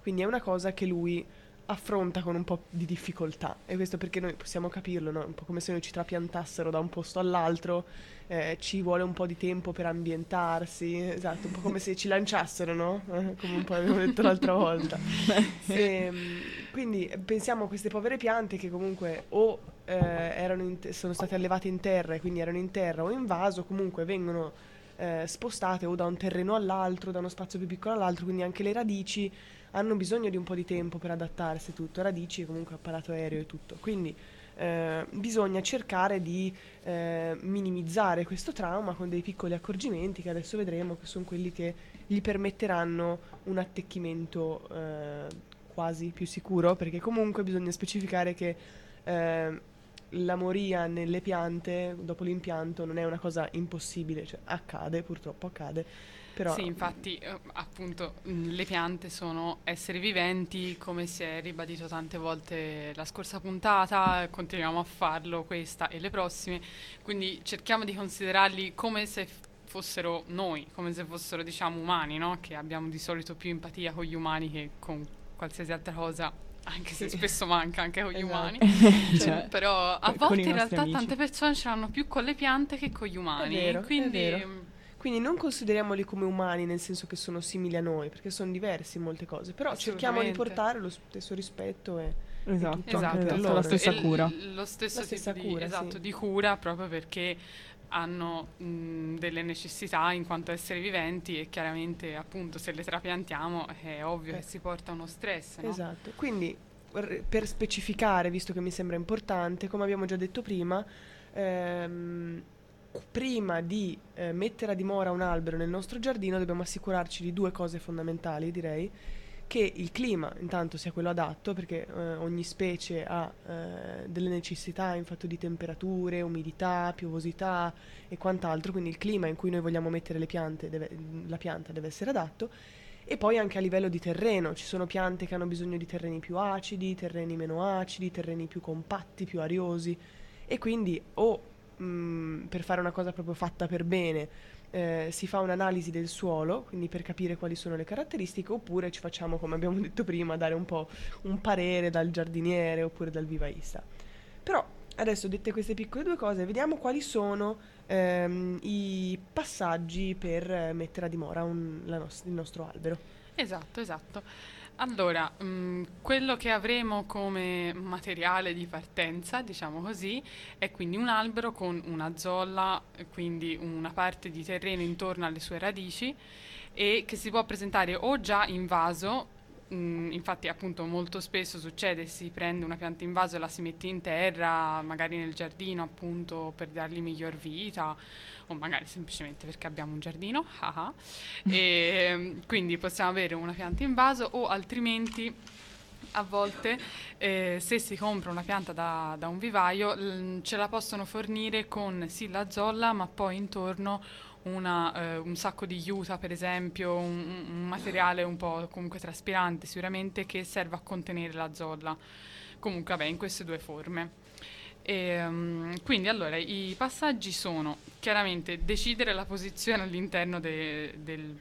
Quindi è una cosa che lui affronta con un po' di difficoltà e questo perché noi possiamo capirlo, no? un po' come se noi ci trapiantassero da un posto all'altro, eh, ci vuole un po' di tempo per ambientarsi, esatto, un po' come se ci lanciassero, no? Eh, come un po' abbiamo detto l'altra volta. Ehm, quindi eh, pensiamo a queste povere piante che comunque o eh, te- sono state allevate in terra e quindi erano in terra o in vaso, comunque vengono eh, spostate o da un terreno all'altro, da uno spazio più piccolo all'altro, quindi anche le radici hanno bisogno di un po' di tempo per adattarsi tutto, radici comunque apparato aereo e tutto. Quindi eh, bisogna cercare di eh, minimizzare questo trauma con dei piccoli accorgimenti che adesso vedremo che sono quelli che gli permetteranno un attecchimento eh, quasi più sicuro, perché comunque bisogna specificare che eh, la moria nelle piante dopo l'impianto non è una cosa impossibile, cioè accade, purtroppo accade. Però, Sì, infatti, eh, appunto, mh, le piante sono esseri viventi, come si è ribadito tante volte la scorsa puntata, continuiamo a farlo questa e le prossime, quindi cerchiamo di considerarli come se fossero noi, come se fossero, diciamo, umani, no? Che abbiamo di solito più empatia con gli umani che con qualsiasi altra cosa, anche se Sì. spesso manca anche con gli Esatto. umani. Cioè, Però a volte in realtà amici. tante persone ce l'hanno più con le piante che con gli umani. vero, quindi Quindi non consideriamoli come umani nel senso che sono simili a noi, perché sono diversi in molte cose, però cerchiamo di portare lo stesso rispetto e esatto, tutto Esatto, per esatto, loro. la stessa E l- cura. Lo stesso La stessa tipo di, cura, esatto, sì. di cura proprio perché hanno mh, delle necessità in quanto esseri viventi e chiaramente appunto se le trapiantiamo è ovvio Eh. che si porta uno stress, no? Esatto, quindi r- per specificare, visto che mi sembra importante, come abbiamo già detto prima, ehm, prima di eh, mettere a dimora un albero nel nostro giardino dobbiamo assicurarci di due cose fondamentali, direi, che il clima intanto sia quello adatto, perché eh, ogni specie ha eh, delle necessità in fatto di temperature, umidità, piovosità e quant'altro, quindi il clima in cui noi vogliamo mettere le piante, deve- la pianta deve essere adatto. E poi anche a livello di terreno, ci sono piante che hanno bisogno di terreni più acidi, terreni meno acidi, terreni più compatti, più ariosi. E quindi o mh, per fare una cosa proprio fatta per bene eh, si fa un'analisi del suolo, quindi per capire quali sono le caratteristiche, oppure ci facciamo, come abbiamo detto prima, dare un po' un parere dal giardiniere oppure dal vivaista. Però adesso dette queste piccole due cose, vediamo quali sono ehm, i passaggi per mettere a dimora un- la nos- il nostro albero. Esatto, esatto. Allora, mh, quello che avremo come materiale di partenza, diciamo così, è quindi un albero con una zolla, quindi una parte di terreno intorno alle sue radici e che si può presentare o già in vaso, mh, infatti appunto molto spesso succede, si prende una pianta in vaso e la si mette in terra, magari nel giardino appunto per dargli miglior vita o magari semplicemente perché abbiamo un giardino. E, ehm, quindi possiamo avere una pianta in vaso o altrimenti a volte eh, se si compra una pianta da, da un vivaio l- ce la possono fornire con sì la zolla ma poi intorno una, eh, un sacco di juta per esempio, un, un materiale un po' comunque traspirante sicuramente che serve a contenere la zolla. Comunque vabbè in queste due forme. Ehm, quindi allora i passaggi sono chiaramente decidere la posizione all'interno de- del,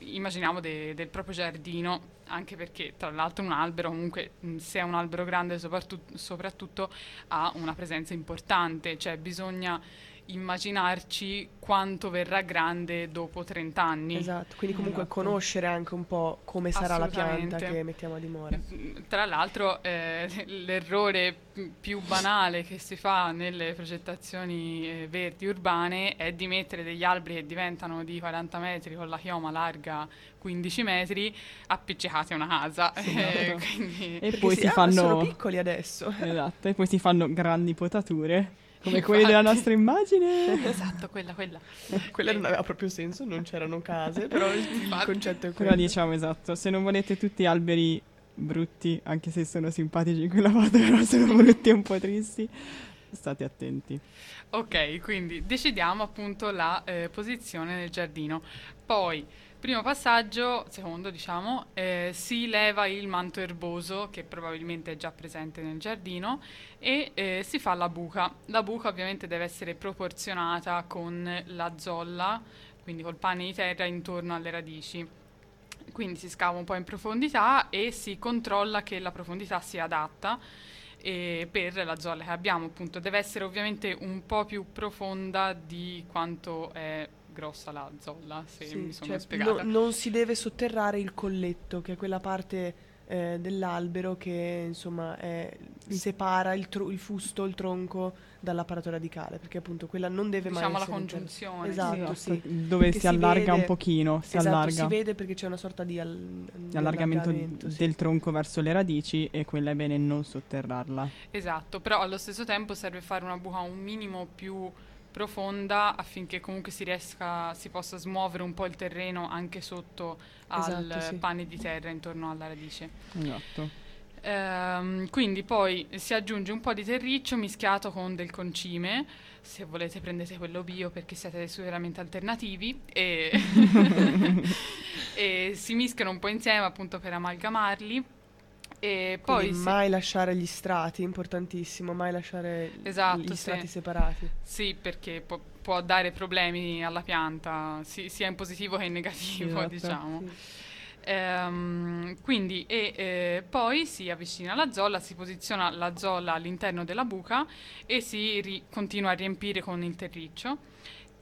immaginiamo de- del proprio giardino, anche perché tra l'altro un albero comunque se è un albero grande soprattutto, soprattutto ha una presenza importante, cioè bisogna immaginarci quanto verrà grande dopo 30 anni. Esatto, quindi comunque Esatto. conoscere anche un po' come sarà la pianta che mettiamo a dimora. Mm, Tra l'altro eh, l'errore più banale che si fa nelle progettazioni eh, verdi urbane è di mettere degli alberi che diventano di 40 metri con la chioma larga 15 metri appiccicati a una casa. Sì, Eh, esatto. quindi- E poi sì, si ah, ma sono fanno piccoli adesso. esatto, e poi si fanno grandi potature come quelle della nostra immagine. esatto, quella, quella. Quella non aveva proprio senso, non c'erano case, però il, concetto è Però quello. diciamo esatto, se non volete tutti alberi brutti, anche se sono simpatici in quella foto, però sono brutti e un po' tristi, state attenti. Ok, quindi decidiamo appunto la eh, posizione nel giardino. Poi, primo passaggio, secondo diciamo, eh, si leva il manto erboso che probabilmente è già presente nel giardino e eh, si fa la buca. La buca ovviamente deve essere proporzionata con la zolla, quindi col pane di terra intorno alle radici. Quindi si scava un po' in profondità e si controlla che la profondità sia adatta e per la zolla che abbiamo appunto deve essere ovviamente un po' più profonda di quanto è grossa la zolla se Sì, mi sono cioè, spiegata no- non si deve sotterrare il colletto, che è quella parte eh, dell'albero che insomma è- separa il, tro- il fusto, il tronco dall'apparato radicale, perché appunto quella non deve mai Diciamo la essere inter- congiunzione. Esatto, Sì, sì. dove Che si si allarga un vede- pochino, si esatto, allarga si vede perché c'è una sorta di, al- di allargamento allargamento, sì. del tronco verso le radici e quella è bene non sotterrarla. Esatto, però allo stesso tempo serve fare una buca un minimo più profonda affinché comunque si riesca, si possa smuovere un po' il terreno anche sotto al Esatto, sì. pane di terra intorno alla radice. Esatto. Ehm, quindi poi si aggiunge un po' di terriccio mischiato con del concime, se volete prendete quello bio perché siete sicuramente alternativi e, e si mischiano un po' insieme appunto per amalgamarli e poi Quindi si- mai lasciare gli strati, importantissimo, mai lasciare Esatto, gli sì. strati separati. Sì, perché può, può dare problemi alla pianta, si- sia in positivo che in negativo, Esatto. diciamo. Sì. Ehm, quindi, e eh, poi si avvicina alla zolla, si posiziona la zolla all'interno della buca e si ri- continua a riempire con il terriccio.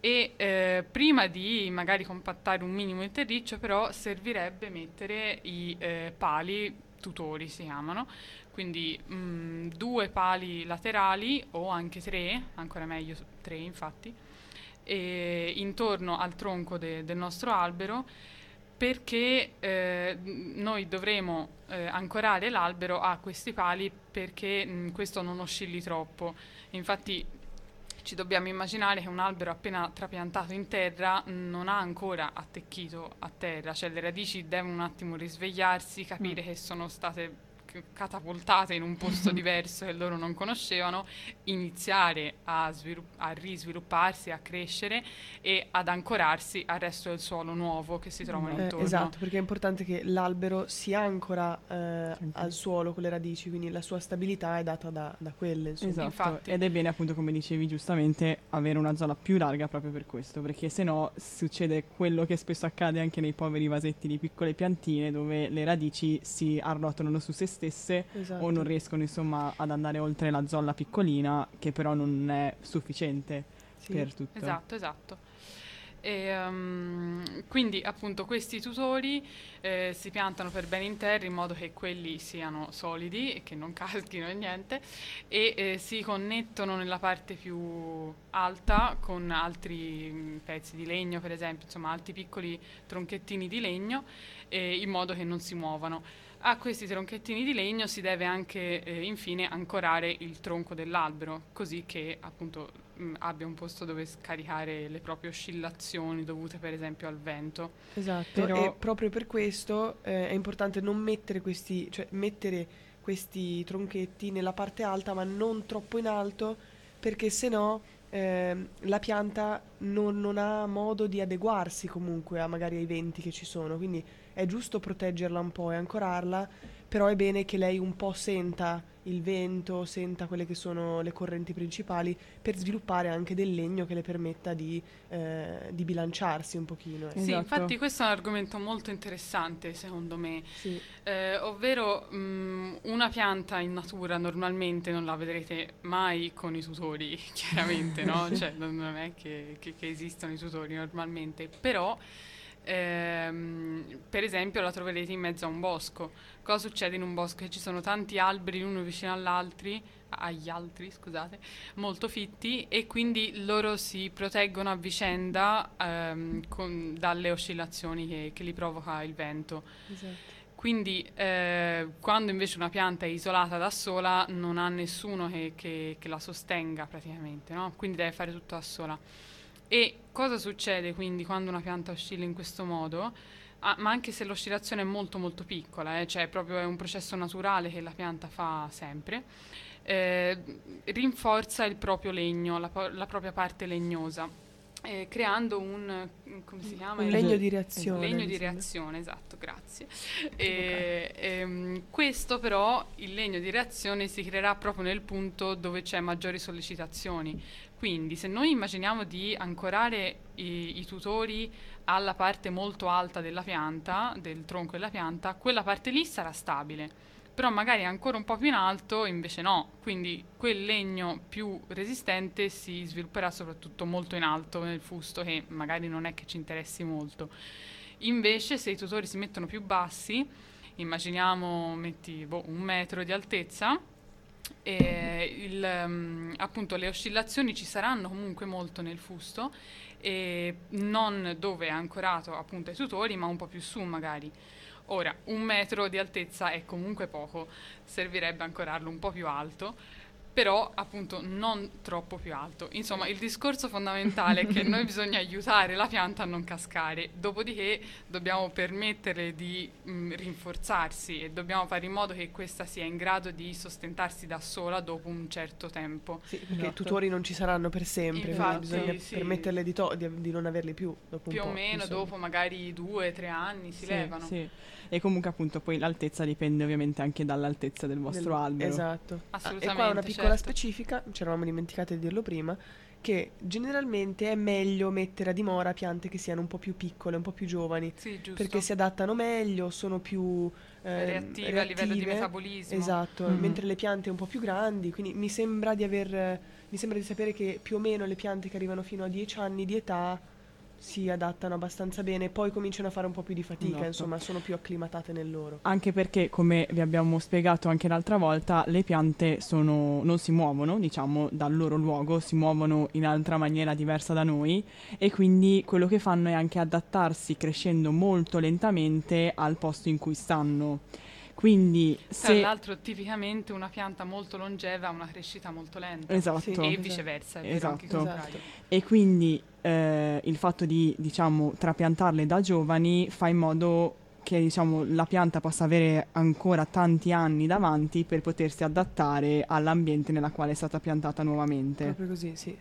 E eh, prima di magari compattare un minimo il terriccio, però servirebbe mettere i eh, pali tutori, si chiamano, quindi mm, due pali laterali o anche tre, ancora meglio tre infatti, intorno al tronco de- del nostro albero perché eh, noi dovremo eh, ancorare l'albero a questi pali perché mh, questo non oscilli troppo. Infatti ci dobbiamo immaginare che un albero appena trapiantato in terra non ha ancora attecchito a terra, cioè le radici devono un attimo risvegliarsi, capire che sono state catapultate in un posto diverso che loro non conoscevano, iniziare a, svilupp- a risvilupparsi, a crescere e ad ancorarsi al resto del suolo nuovo che si trova Eh, intorno. esatto, perché è importante che l'albero si ancora eh, al suolo con le radici, quindi la sua stabilità è data da, da quelle. Insomma. Esatto, Infatti. ed è bene appunto come dicevi giustamente avere una zona più larga proprio per questo, perché se no succede quello che spesso accade anche nei poveri vasetti di piccole piantine dove le radici si arrotolano su se stesse Esatto. o non riescono insomma ad andare oltre la zolla piccolina che però non è sufficiente Sì. per tutto. Esatto, esatto. E, ehm, quindi appunto questi tutori eh, si piantano per bene in terra in modo che quelli siano solidi e che non caschino e niente e eh, si connettono nella parte più alta con altri mh, pezzi di legno per esempio, insomma altri piccoli tronchettini di legno eh, in modo che non si muovano. A questi tronchettini di legno si deve anche eh, infine ancorare il tronco dell'albero, così che appunto mh, abbia un posto dove scaricare le proprie oscillazioni dovute per esempio al vento. Esatto, Però- e proprio per questo eh, è importante non mettere questi, cioè mettere questi tronchetti nella parte alta ma non troppo in alto perché se no ehm, la pianta non, non ha modo di adeguarsi comunque a magari ai venti che ci sono, quindi è giusto proteggerla un po' e ancorarla, però è bene che lei un po' senta il vento, senta quelle che sono le correnti principali per sviluppare anche del legno che le permetta di, eh, di bilanciarsi un pochino. ecco. Sì, Esatto. infatti questo è un argomento molto interessante secondo me, Sì. Eh, ovvero mh, una pianta in natura normalmente non la vedrete mai con i tutori, chiaramente, no? Cioè non è che, che- che esistono i tutori normalmente, però ehm, per esempio la troverete in mezzo a un bosco. Cosa succede in un bosco? Che ci sono tanti alberi l'uno vicino all'altri, agli altri, scusate, molto fitti e quindi loro si proteggono a vicenda ehm, con- dalle oscillazioni che- che li provoca il vento. Esatto. Quindi eh, quando invece una pianta è isolata da sola non ha nessuno che, che- che la sostenga praticamente, no? quindi deve fare tutto da sola. E cosa succede quindi quando una pianta oscilla in questo modo? Ah, ma anche se l'oscillazione è molto molto piccola, eh, cioè proprio è un processo naturale che la pianta fa sempre, eh, rinforza il proprio legno, la, la propria parte legnosa, eh, creando un, come si chiama? Un legno di reazione. Legno di reazione, esatto, grazie. E, ehm, questo però, il legno di reazione si creerà proprio nel punto dove c'è maggiori sollecitazioni. Quindi se noi immaginiamo di ancorare i, i tutori alla parte molto alta della pianta, del tronco della pianta, quella parte lì sarà stabile. Però magari ancora un po' più in alto invece no, quindi quel legno più resistente si svilupperà soprattutto molto in alto nel fusto che magari non è che ci interessi molto. Invece se i tutori si mettono più bassi, immaginiamo, metti boh, un metro di altezza, il, ehm, appunto le oscillazioni ci saranno comunque molto nel fusto e non dove è ancorato appunto ai tutori ma un po' più su magari. Ora, un metro di altezza è comunque poco, servirebbe ancorarlo un po' più alto, però appunto non troppo più alto. Insomma, il discorso fondamentale è che noi bisogna aiutare la pianta a non cascare, dopodiché dobbiamo permetterle di mh, rinforzarsi e dobbiamo fare in modo che questa sia in grado di sostentarsi da sola dopo un certo tempo. Sì, perché i Esatto. tutori non ci saranno per sempre, quindi Infatti, bisogna sì. permetterle di, to- di, di non averli più dopo Più un po'. o meno insomma. dopo magari due, tre anni si Sì, levano. sì. E comunque appunto poi l'altezza dipende ovviamente anche dall'altezza del vostro Del- albero. Esatto. Ah, e qua Assolutamente, una piccola certo. specifica, ci eravamo dimenticate di dirlo prima, che generalmente è meglio mettere a dimora piante che siano un po' più piccole, un po' più giovani, Sì, giusto. perché si adattano meglio, sono più eh, reattive, a livello di reattive. metabolismo. Esatto, Mhm. mentre le piante un po' più grandi, quindi mi sembra di aver mi sembra di sapere che più o meno le piante che arrivano fino a 10 anni di età si adattano abbastanza bene, poi cominciano a fare un po' più di fatica, Esatto. insomma, sono più acclimatate nel loro. Anche perché, come vi abbiamo spiegato anche l'altra volta, le piante sono- non si muovono, diciamo, dal loro luogo, si muovono in altra maniera diversa da noi e quindi quello che fanno è anche adattarsi crescendo molto lentamente al posto in cui stanno. Quindi Tra se... l'altro, tipicamente una pianta molto longeva ha una crescita molto lenta. Esatto. Sì. E Esatto. viceversa, è vero anche il Esatto. contrario. E quindi eh, il fatto di, diciamo, trapiantarle da giovani fa in modo che diciamo, la pianta possa avere ancora tanti anni davanti per potersi adattare all'ambiente nella quale è stata piantata nuovamente. Proprio così, sì.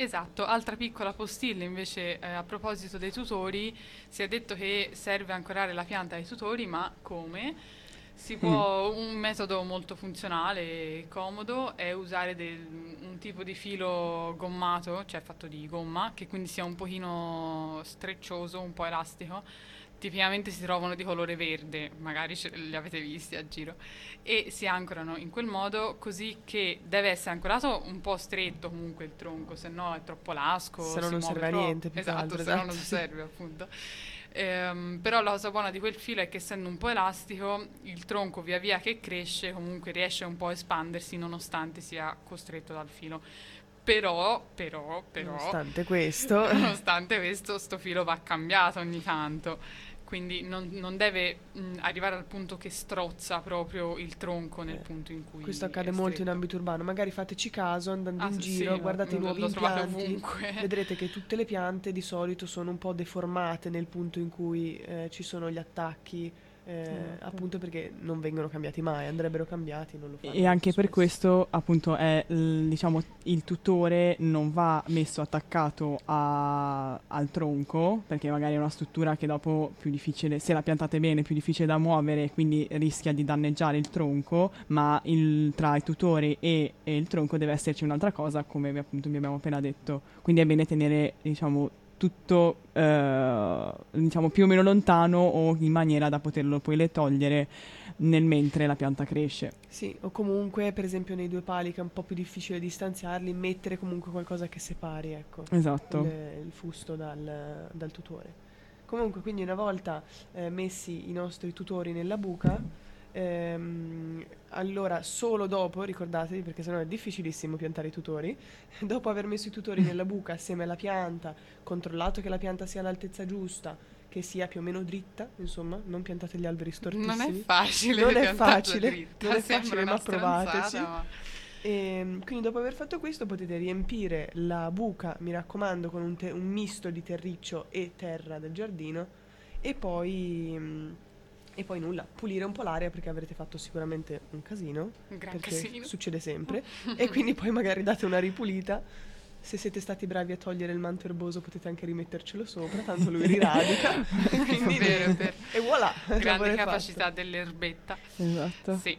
Esatto, altra piccola postilla invece eh, a proposito dei tutori, si è detto che serve ancorare la pianta ai tutori, ma come? Si può, un metodo molto funzionale e comodo è usare del- un tipo di filo gommato, cioè fatto di gomma, che quindi sia un pochino streccioso, un po' elastico. Tipicamente si trovano di colore verde, magari ce- li avete visti a giro, e si ancorano in quel modo così che deve essere ancorato un po' stretto comunque il tronco, se no è troppo lasco. Se non muove serve a niente, Esatto, altro, se no non esatto, serve appunto. Ehm, però la cosa buona di quel filo è che essendo un po' elastico, il tronco via via che cresce comunque riesce un po' a espandersi nonostante sia costretto dal filo. Però, però, però, Nonostante questo, nonostante questo, sto filo va cambiato ogni tanto. Quindi non, non deve mh, arrivare al punto che strozza proprio il tronco nel Eh, punto in cui questo accade molto in ambito urbano. Magari fateci caso andando Ah, in sì, giro, guardate i nuovi impianti. Vedrete che tutte le piante di solito sono un po' deformate nel punto in cui eh, ci sono gli attacchi, eh, appunto perché non vengono cambiati mai, andrebbero cambiati, non lo fanno. E anche per questo, appunto, è, diciamo, il tutore non va messo attaccato a- al tronco, perché magari è una struttura che dopo più difficile, se la piantate bene, è più difficile da muovere, quindi rischia di danneggiare il tronco, ma il- tra i tutori e, e il tronco deve esserci un'altra cosa, come appunto vi abbiamo appena detto. Quindi è bene tenere, diciamo, tutto eh, diciamo più o meno lontano o in maniera da poterlo poi le togliere nel mentre la pianta cresce. Sì, o comunque per esempio nei due pali che è un po' più difficile distanziarli, mettere comunque qualcosa che separi, ecco. Esatto. il, il fusto dal, dal tutore. Comunque, quindi una volta eh, messi i nostri tutori nella buca, ehm, allora solo dopo, ricordatevi perché sennò è difficilissimo piantare i tutori, dopo aver messo i tutori nella buca assieme alla pianta, controllato che la pianta sia all'altezza giusta, che sia più o meno dritta, insomma, non piantate gli alberi stortissimi. Non è facile. Non è facile, dritta, non è facile, ma provateci. ma- E, quindi dopo aver fatto questo potete riempire la buca, mi raccomando, con un, te- un misto di terriccio e terra del giardino e poi, mm, e poi nulla, pulire un po' l'aria perché avrete fatto sicuramente un casino, Un gran casino. succede sempre, e quindi poi magari date una ripulita. Se siete stati bravi a togliere il manto erboso potete anche rimettercelo sopra, tanto lui riradica. quindi vero, vero. E voilà! Grande capacità fatto. dell'erbetta. Esatto. Sì.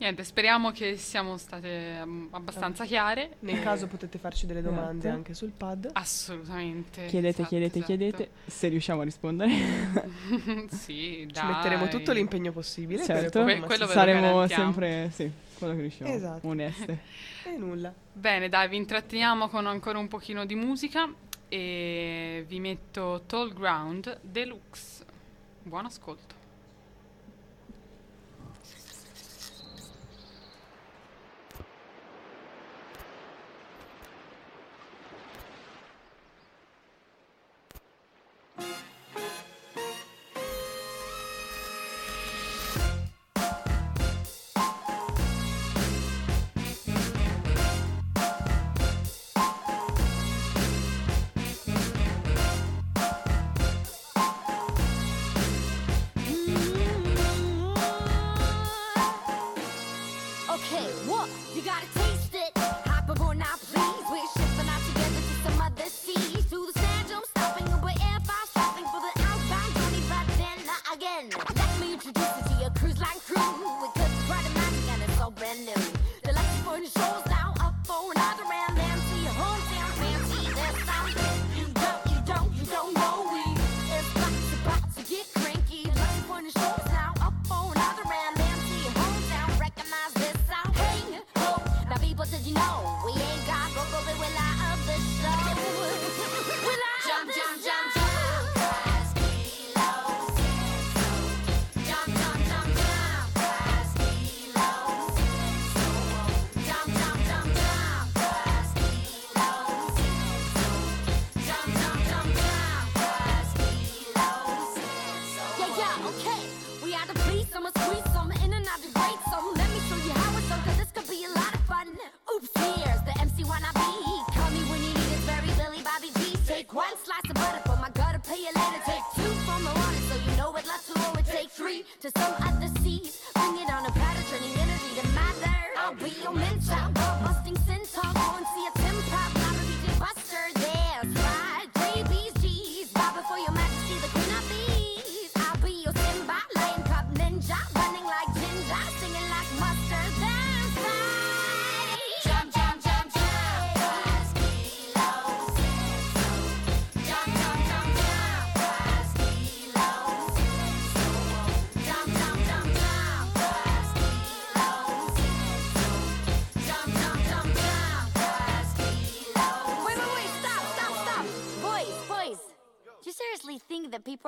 Niente, speriamo che siamo state mm, abbastanza chiare. Nel Eh, caso potete farci delle domande Esatto. anche sul pad. Assolutamente. Chiedete, esatto, chiedete, esatto. chiedete, se riusciamo a rispondere. sì, Ci metteremo dai. tutto l'impegno possibile. certo, Que- quello ve saremo sempre, sì, quello che riusciamo, Esatto. oneste. E nulla. Bene, dai, vi intratteniamo con ancora un pochino di musica e vi metto Tall Ground Deluxe. Buon ascolto.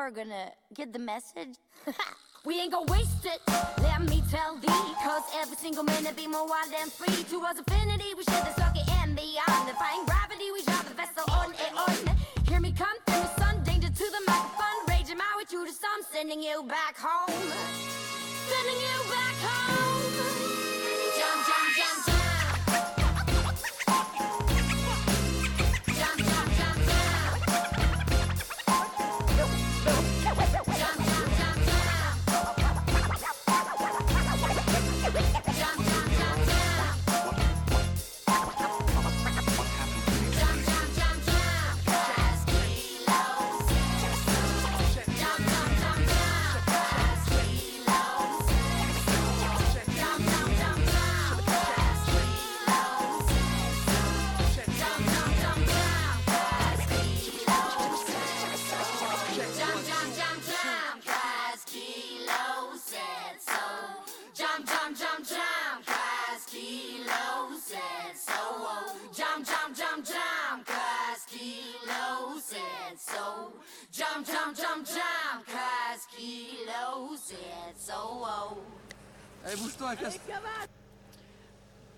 Are gonna get the message? we ain't gonna waste it, let me tell thee. Cause every single minute be more wild and free. To us affinity, we share the circuit and beyond. Defying gravity, we drive the vessel on and on. Hear me come through the sun, danger to the microphone. Raging my way through the storm, sending you back home. Sending you back home.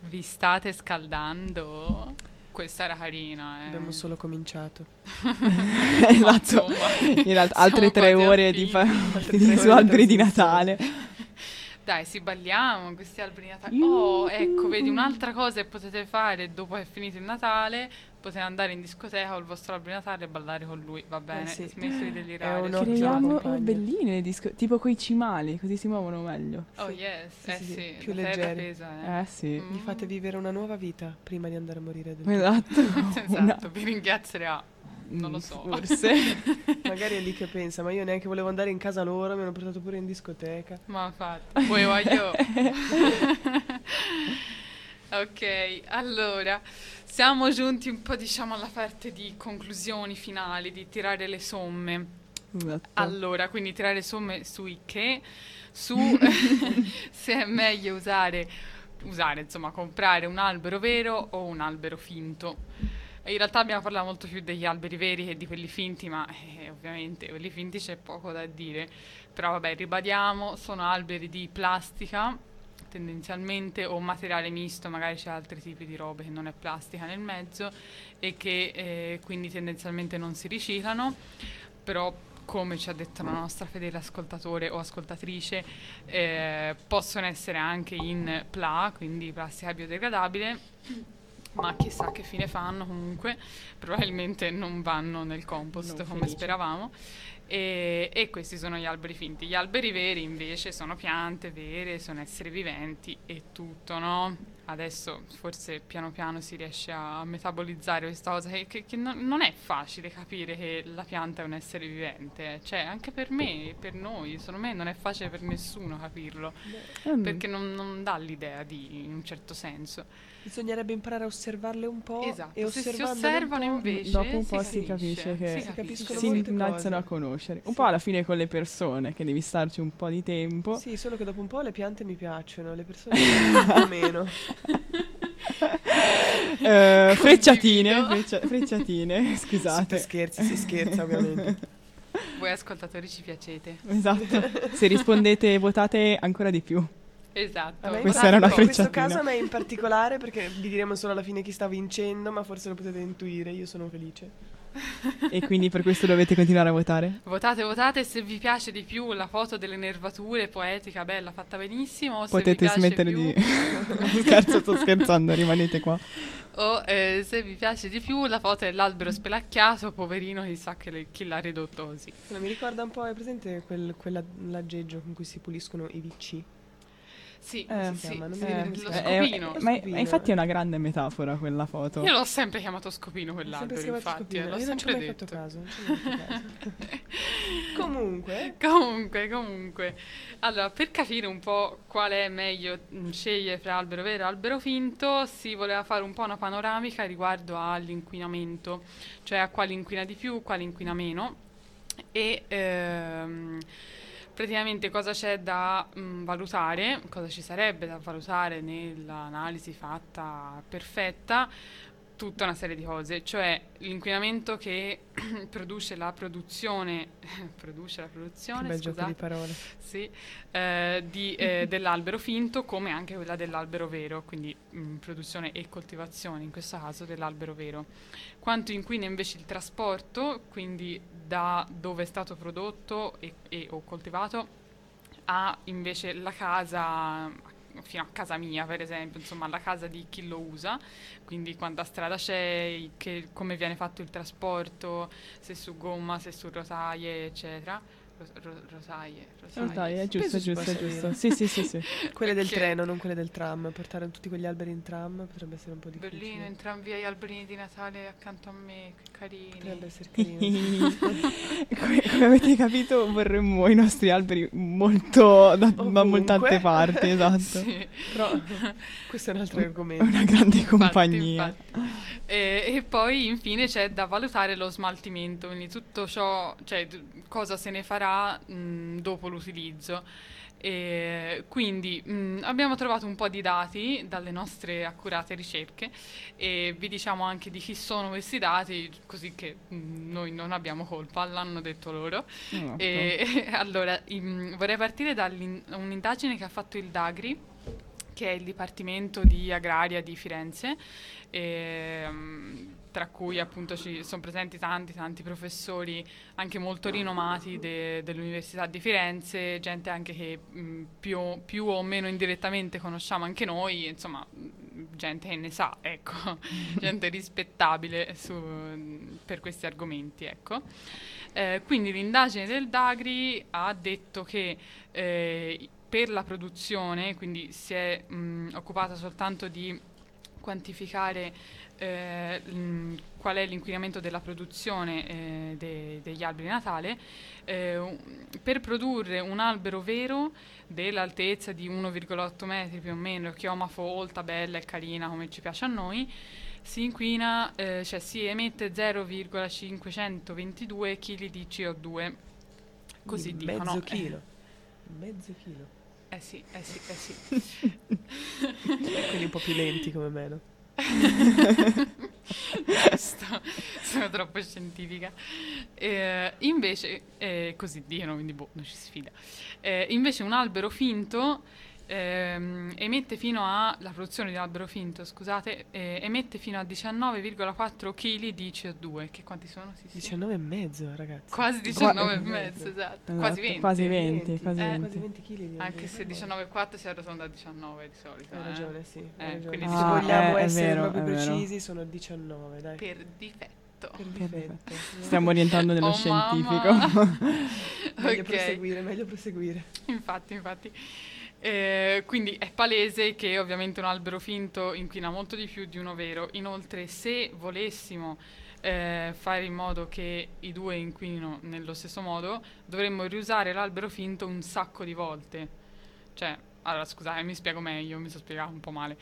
Vi state scaldando? Questa era carina, eh. Abbiamo solo cominciato. esatto. In realtà, altre tre ore di, fa- Altre tre su alberi di. Natale. Dai, si balliamo questi alberi di Natale. Oh, ecco, vedi un'altra cosa che potete fare dopo che è finito il Natale. Potete andare in discoteca col vostro albero di Natale e ballare con lui, va bene? sì. Smetto di delirare. È un. Creiamo compagno. belline le disco, tipo coi cimali, così si muovono meglio. Oh yes, Sì, eh sì, sì, sì, più leggeri. pesa, eh. Eh sì. Mm. Gli fate vivere una nuova vita prima di andare a morire del tutto. Esatto. esatto, Una- vi ringrazierà. Non lo Mm, so. Forse. Magari è lì che pensa, ma io neanche volevo andare in casa loro, mi hanno portato pure in discoteca. Ma infatti, poi voglio. ok, allora siamo giunti un po' diciamo alla parte di conclusioni finali, di tirare le somme. Esatto. Allora, quindi tirare somme sui che, su se è meglio usare, usare, insomma, comprare un albero vero o un albero finto. In realtà abbiamo parlato molto più degli alberi veri che di quelli finti, ma eh, ovviamente quelli finti c'è poco da dire. Però vabbè, ribadiamo, sono alberi di plastica tendenzialmente o materiale misto, magari c'è altri tipi di robe che non è plastica nel mezzo e che eh, quindi tendenzialmente non si riciclano, però come ci ha detto la nostra fedele ascoltatore o ascoltatrice, eh, possono essere anche in PLA, quindi plastica biodegradabile, ma chissà che fine fanno comunque, probabilmente non vanno nel compost Non come felici. speravamo. E, e questi sono gli alberi finti. Gli alberi veri invece sono piante vere, sono esseri viventi e tutto, no? adesso forse piano piano si riesce a metabolizzare questa cosa, che, che- che non, non è facile capire che la pianta è un essere vivente, cioè anche per me, per noi, secondo me non è facile per nessuno capirlo, Mm. perché non, non dà l'idea di, in un certo senso. Bisognerebbe imparare a osservarle un po' Esatto, e se si osservandole osservano invece Dopo un si po' si capisce, capisce che si capisce. si iniziano a conoscere. Un Sì. po' alla fine con le persone, che devi starci un po' di tempo. Sì, solo che dopo un po' le piante mi piacciono, le persone un po' meno. Eh, frecciatine, freccia- frecciatine, scusate. scherzi, si scherza ovviamente. Voi ascoltatori ci piacete. Esatto. Se rispondete votate ancora di più. Esatto. Questa era una questo- In questo frecciatina. caso a me in particolare, perché vi diremo solo alla fine chi sta vincendo, ma forse lo potete intuire, io sono felice. E quindi per questo dovete continuare a votare. Votate, votate, se vi piace di più la foto delle nervature poetica, bella, fatta benissimo, o se Potete vi piace smettere più, di... Scherzo, sto scherzando, rimanete qua. o eh, se vi piace di più la foto dell'albero spelacchiato, poverino, chissà che le- chi l'ha ridotto così. Mi ricorda un po', è presente quel, quell'aggeggio con cui si puliscono i VC? Sì, Eh, sì? Non sì, mi viene lo si Eh, eh, scopino. ma, è- Scopino, ma infatti è eh. una grande metafora quella foto. Io l'ho sempre chiamato scopino quell'albero, infatti, eh, scopino, l'ho io non sempre mai detto. fatto caso. non caso. Comunque, Comunque, comunque, allora per capire un po' qual è meglio mh, scegliere fra albero vero e albero finto, si voleva fare un po' una panoramica riguardo all'inquinamento, cioè a quale inquina di più, quale inquina meno e ehm, praticamente cosa c'è da mh, valutare, cosa ci sarebbe da valutare nell'analisi fatta perfetta, tutta una serie di cose, cioè l'inquinamento che produce la produzione, produce la produzione, bel gioco scusate, di parole. sì, eh, di, eh, dell'albero finto come anche quella dell'albero vero, quindi mh, produzione e coltivazione in questo caso dell'albero vero. Quanto inquina invece il trasporto, quindi da dove è stato prodotto e, e- o coltivato a invece la casa fino a casa mia per esempio, insomma alla casa di chi lo usa, quindi quanta strada c'è, che- come viene fatto il trasporto, se su gomma, se su rotaie, eccetera. Ro- ro- rotaie. Dai, è giusto, giusto, giusto. Sì, sì, sì, sì. Quelle del treno, non quelle del tram. Portare tutti quegli alberi in tram potrebbe essere un po' difficile. Bellino, in tramvia gli alberini di Natale accanto a me, che carini. Potrebbe essere carino. come, come avete capito vorremmo i nostri alberi molto da, da molte parti, esatto. Sì. Però questo è un altro argomento. una grande Infatti, compagnia. infatti. E, e poi infine c'è da valutare lo smaltimento, quindi tutto ciò, cioè cosa se ne farà mh, dopo l'utilizzo. E quindi mh, abbiamo trovato un po' di dati dalle nostre accurate ricerche e vi diciamo anche di chi sono questi dati, così che mh, noi non abbiamo colpa, l'hanno detto loro. Esatto. E, allora, im- vorrei partire da un'indagine che ha fatto il Dagri, che è il Dipartimento di Agraria di Firenze, ehm, tra cui appunto ci sono presenti tanti, tanti professori anche molto rinomati de- dell'Università di Firenze, gente anche che mh, più, o- più o meno indirettamente conosciamo anche noi, insomma, gente che ne sa, ecco, gente rispettabile su- per questi argomenti, ecco. Eh, quindi l'indagine del Dagri ha detto che eh, per la produzione, quindi si è mh, occupata soltanto di quantificare eh, mh, qual è l'inquinamento della produzione eh, de- degli alberi Natale, eh, per produrre un albero vero dell'altezza di 1,8 metri più o meno, chioma folta, bella e carina come ci piace a noi, si inquina, eh, cioè si emette 0,522 kg di CO2. Così Di dicono. Mezzo eh. chilo. Mezzo chilo. Eh sì, eh sì, eh sì. Quelli un po' più lenti come me, no? Giusto, sono troppo scientifica. Eh, invece, eh, così dicono, quindi boh, non ci sfida. Eh, invece un albero finto ehm, emette fino a, la produzione di albero finto, scusate, eh, emette fino a 19,4 kg di CO2, che quanti sono? Sì, sì. 19 e mezzo, ragazzi. Quasi Qua- 19 e mezzo, esatto. Esatto, Quasi 20. Quasi 20, quasi Eh, 20. Quasi 20 kg Anche se 19,4 si arrotonda a 19 di solito. Hai eh. ragione, sì. hai Eh, ragione. quindi Se diciamo- vogliamo Ah, è- è essere vero, proprio precisi, sono 19, dai. Per difetto. Per difetto. Stiamo orientando nello Oh, scientifico. Meglio Ok. proseguire, meglio proseguire. Infatti, infatti. Eh, quindi è palese che ovviamente un albero finto inquina molto di più di uno vero. Inoltre, se volessimo eh, fare in modo che i due inquinino nello stesso modo, dovremmo riusare l'albero finto un sacco di volte. Cioè, allora scusate, mi spiego meglio, mi sono spiegato un po' male.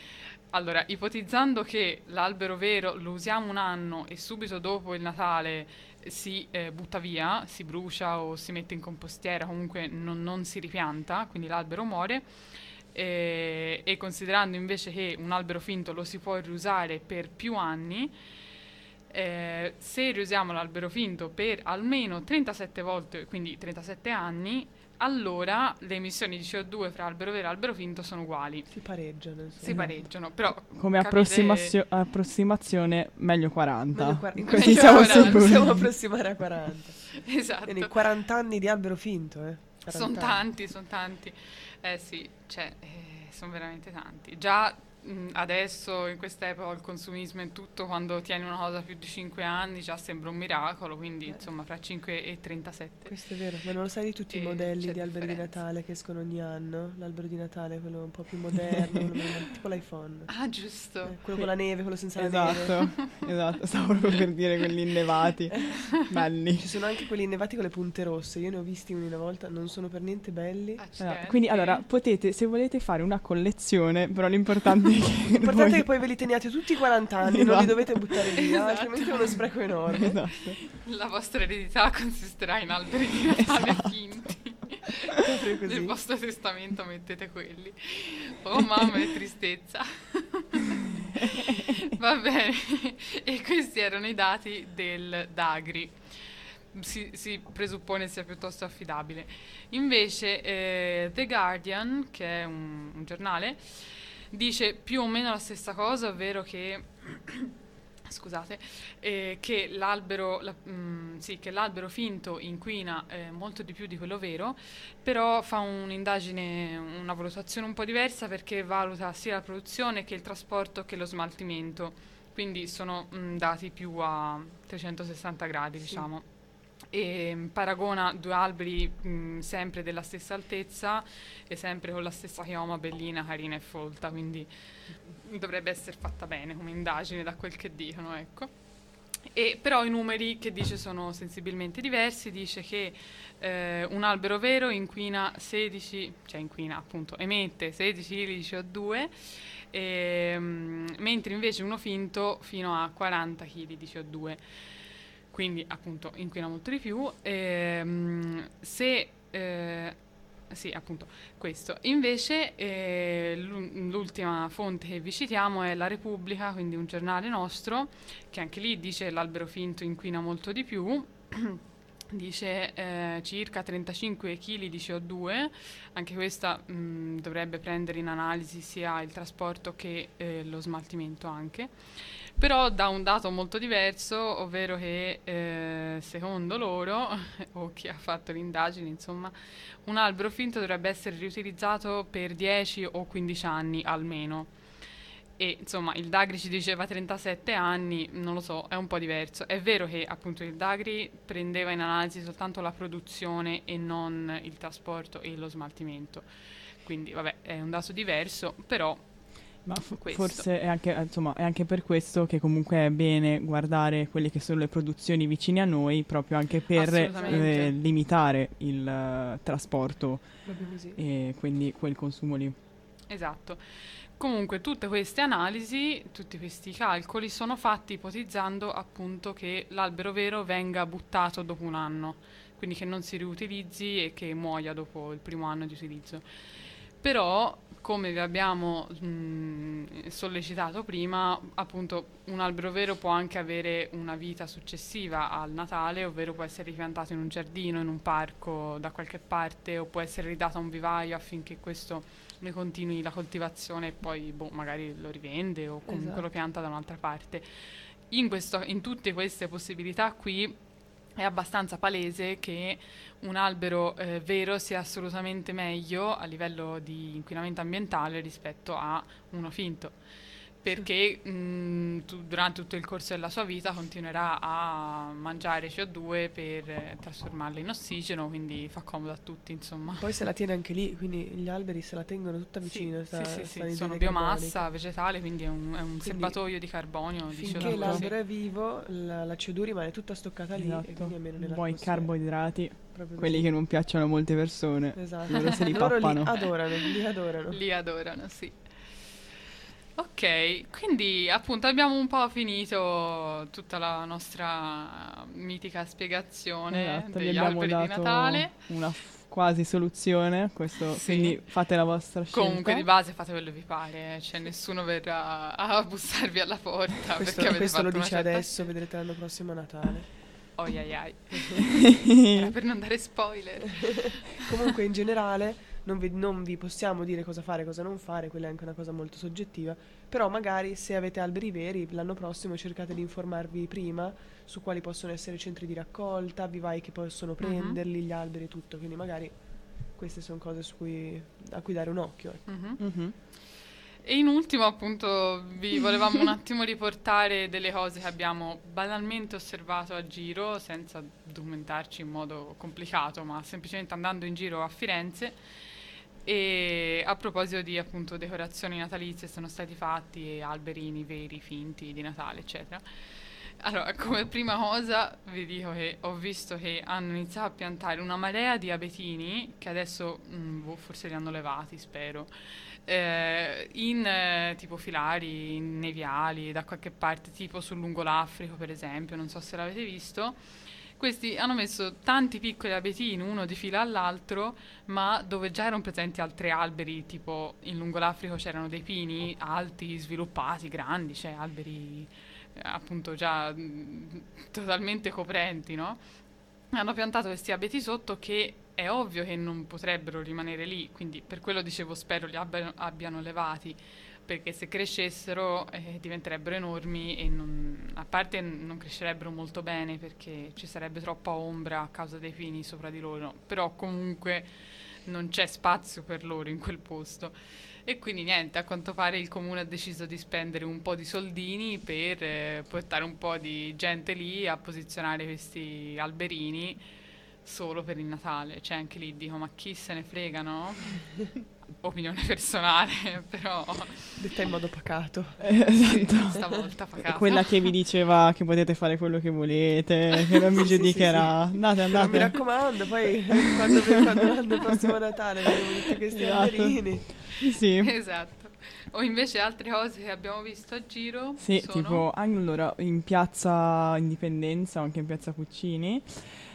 Allora, ipotizzando che l'albero vero lo usiamo un anno e subito dopo il Natale si eh, butta via, si brucia o si mette in compostiera, comunque non, non si ripianta, quindi l'albero muore. E, e considerando invece che un albero finto lo si può riusare per più anni, eh, se riusiamo l'albero finto per almeno 37 volte, quindi 37 anni, allora le emissioni di CO2 fra albero vero e albero finto sono uguali. Si pareggiano. insomma. Si pareggiano, però Come capite- approssimazio- approssimazione, meglio 40. Meglio quar- Così meglio siamo 40, sicuri. Possiamo approssimare a 40. Esatto. Quindi 40 anni di albero finto, eh. 40 Sono tanti, sono tanti. Eh sì, cioè, sono veramente tanti. Già adesso, in quest'epoca, il consumismo e tutto, quando tieni una cosa più di 5 anni, già sembra un miracolo, quindi insomma, fra 5 e 37. Questo è vero, ma non lo sai di tutti i E modelli di alberi di. Natale che escono ogni anno? L'albero di Natale, quello un po' più moderno, meno- tipo l'iPhone. Ah, giusto. Eh, quello con la neve, quello senza la neve. Esatto, esatto, stavo proprio per dire quelli innevati. Belli. Ci sono anche quelli innevati con le punte rosse. Io ne ho visti una volta, non sono per niente belli. Esatto, Accidenti. Quindi allora potete, se volete fare una collezione, però l'importante è L'importante voi- è che poi ve li teniate tutti i 40 anni, non li Esatto. dovete buttare via, Esatto. altrimenti è uno spreco enorme. Esatto. La vostra eredità consisterà in alberi di Natale Esatto. finti. Nel vostro testamento mettete quelli. Oh mamma, che tristezza. Va bene. E questi erano i dati del Dagri. Si, si presuppone sia piuttosto affidabile. Invece eh, The Guardian, che è un, un giornale, dice più o meno la stessa cosa, ovvero che scusate, eh, che, l'albero, la- mm, sì, che l'albero finto inquina eh, molto di più di quello vero, però fa un'indagine, una valutazione un po' diversa perché valuta sia la produzione che il trasporto che lo smaltimento, quindi sono mm, dati più a 360 gradi, diciamo. E paragona due alberi mm, sempre della stessa altezza e sempre con la stessa chioma bellina, carina e folta, quindi dovrebbe essere fatta bene come indagine da quel che dicono, ecco. E però i numeri che dice sono sensibilmente diversi, dice che eh, un albero vero inquina 16, cioè inquina appunto, emette 16 kg di CO2, ehm, mentre invece uno finto fino a 40 kg di CO2, quindi appunto inquina molto di più. Ehm, se eh, sì, appunto, questo. Invece eh, l'u- l'ultima fonte che vi citiamo è La Repubblica, quindi un giornale nostro, che anche lì dice l'albero finto inquina molto di più. dice eh, circa 35 kg di CO2, anche questa mh, dovrebbe prendere in analisi sia il trasporto che eh, lo smaltimento anche, però da un dato molto diverso, ovvero che eh, secondo loro, o chi ha fatto l'indagine, insomma, un albero finto dovrebbe essere riutilizzato per 10 o 15 anni almeno. E insomma il Dagri ci diceva 37 anni, non lo so, è un po' diverso. È vero che appunto il Dagri prendeva in analisi soltanto la produzione e non il trasporto e lo smaltimento. Quindi vabbè, è un dato diverso, però Ma Questo. forse è anche, insomma, è anche per questo che comunque è bene guardare quelle che sono le produzioni vicine a noi, proprio anche per eh, limitare il eh, trasporto e quindi quel consumo lì. Esatto. Comunque tutte queste analisi, tutti questi calcoli sono fatti ipotizzando appunto che l'albero vero venga buttato dopo un anno, quindi che non si riutilizzi e che muoia dopo il primo anno di utilizzo. Però, come vi abbiamo mh, sollecitato prima, appunto un albero vero può anche avere una vita successiva al Natale, ovvero può essere ripiantato in un giardino, in un parco da qualche parte, o può essere ridato a un vivaio affinché questo ne continui la coltivazione e poi boh, magari lo rivende o comunque Esatto. lo pianta da un'altra parte. In, questo- in tutte queste possibilità qui è abbastanza palese che un albero eh, vero sia assolutamente meglio a livello di inquinamento ambientale rispetto a uno finto. Perché mh, tu- durante tutto il corso della sua vita continuerà a mangiare CO2 per eh, trasformarla in ossigeno, quindi fa comodo a tutti, insomma. Poi se la tiene anche lì, quindi gli alberi se la tengono tutta vicina. Sì, sta- sì, sì, sta in sono biomassa vegetale, quindi è un, è un serbatoio di carbonio. di Finché CO2. l'albero è vivo, la, la CO2 rimane tutta stoccata lì e Esatto. quindi è meno Poi nell'atmosfera. carboidrati, quelli che non piacciono a molte persone. Esatto. Loro se li Loro li adorano, li adorano. Li adorano, sì. Ok, quindi appunto abbiamo un po' finito tutta la nostra mitica spiegazione Esatto, degli alberi di Natale. una f- quasi soluzione, questo, Sì. quindi fate la vostra scelta. Comunque di base fate quello che vi pare, cioè nessuno verrà a bussarvi alla porta Questo, perché avete questo lo dice adesso, vedrete l'anno prossimo a Natale. Ai, ai. Era per non dare spoiler. Comunque in generale non vi, non vi possiamo dire cosa fare e cosa non fare, quella è anche una cosa molto soggettiva, però magari se avete alberi veri l'anno prossimo cercate di informarvi prima su quali possono essere centri di raccolta, vivai che possono prenderli, gli alberi e tutto, quindi magari queste sono cose su cui, a cui dare un occhio. ecco. Mhm. Mhm. E in ultimo, appunto, vi volevamo un attimo riportare delle cose che abbiamo banalmente osservato a giro, senza documentarci in modo complicato, ma semplicemente andando in giro a Firenze. E a proposito di appunto decorazioni natalizie sono stati fatti alberini veri, finti di Natale, eccetera. Allora, come prima cosa vi dico che ho visto che hanno iniziato a piantare una marea di abetini, che adesso mm, boh, forse li hanno levati, spero, eh, in eh, tipo filari, in neviali, da qualche parte, tipo sul lungo l'Africo per esempio, non so se l'avete visto. Questi hanno messo tanti piccoli abetini, uno di fila all'altro, ma dove già erano presenti altri alberi, tipo in lungo l'Africo c'erano dei pini alti, sviluppati, grandi, cioè alberi eh, appunto già mm, totalmente coprenti, no? Hanno piantato questi abeti sotto che è ovvio che non potrebbero rimanere lì, quindi per quello dicevo spero li abbiano, abbiano levati, perché se crescessero eh, diventerebbero enormi e non- a parte non crescerebbero molto bene perché ci sarebbe troppa ombra a causa dei pini sopra di loro, però comunque non c'è spazio per loro in quel posto. E quindi niente, a quanto pare il comune ha deciso di spendere un po' di soldini per eh, portare un po' di gente lì a posizionare questi alberini solo per il Natale. Cioè anche lì dico, ma chi se ne frega, no? Opinione personale, però Detta in modo pacato. Eh, esatto. stavolta fa caso. Quella che vi diceva che potete fare quello che volete, che non vi Sì, sì, giudicherà. Andate, Ma mi andate. raccomando, poi quando, quando l'anno prossimo Natale vedremo tutti questi Esatto. alberini. Sì. Esatto. O invece altre cose che abbiamo visto a giro Sì, sono... tipo allora in piazza Indipendenza o anche in piazza Puccini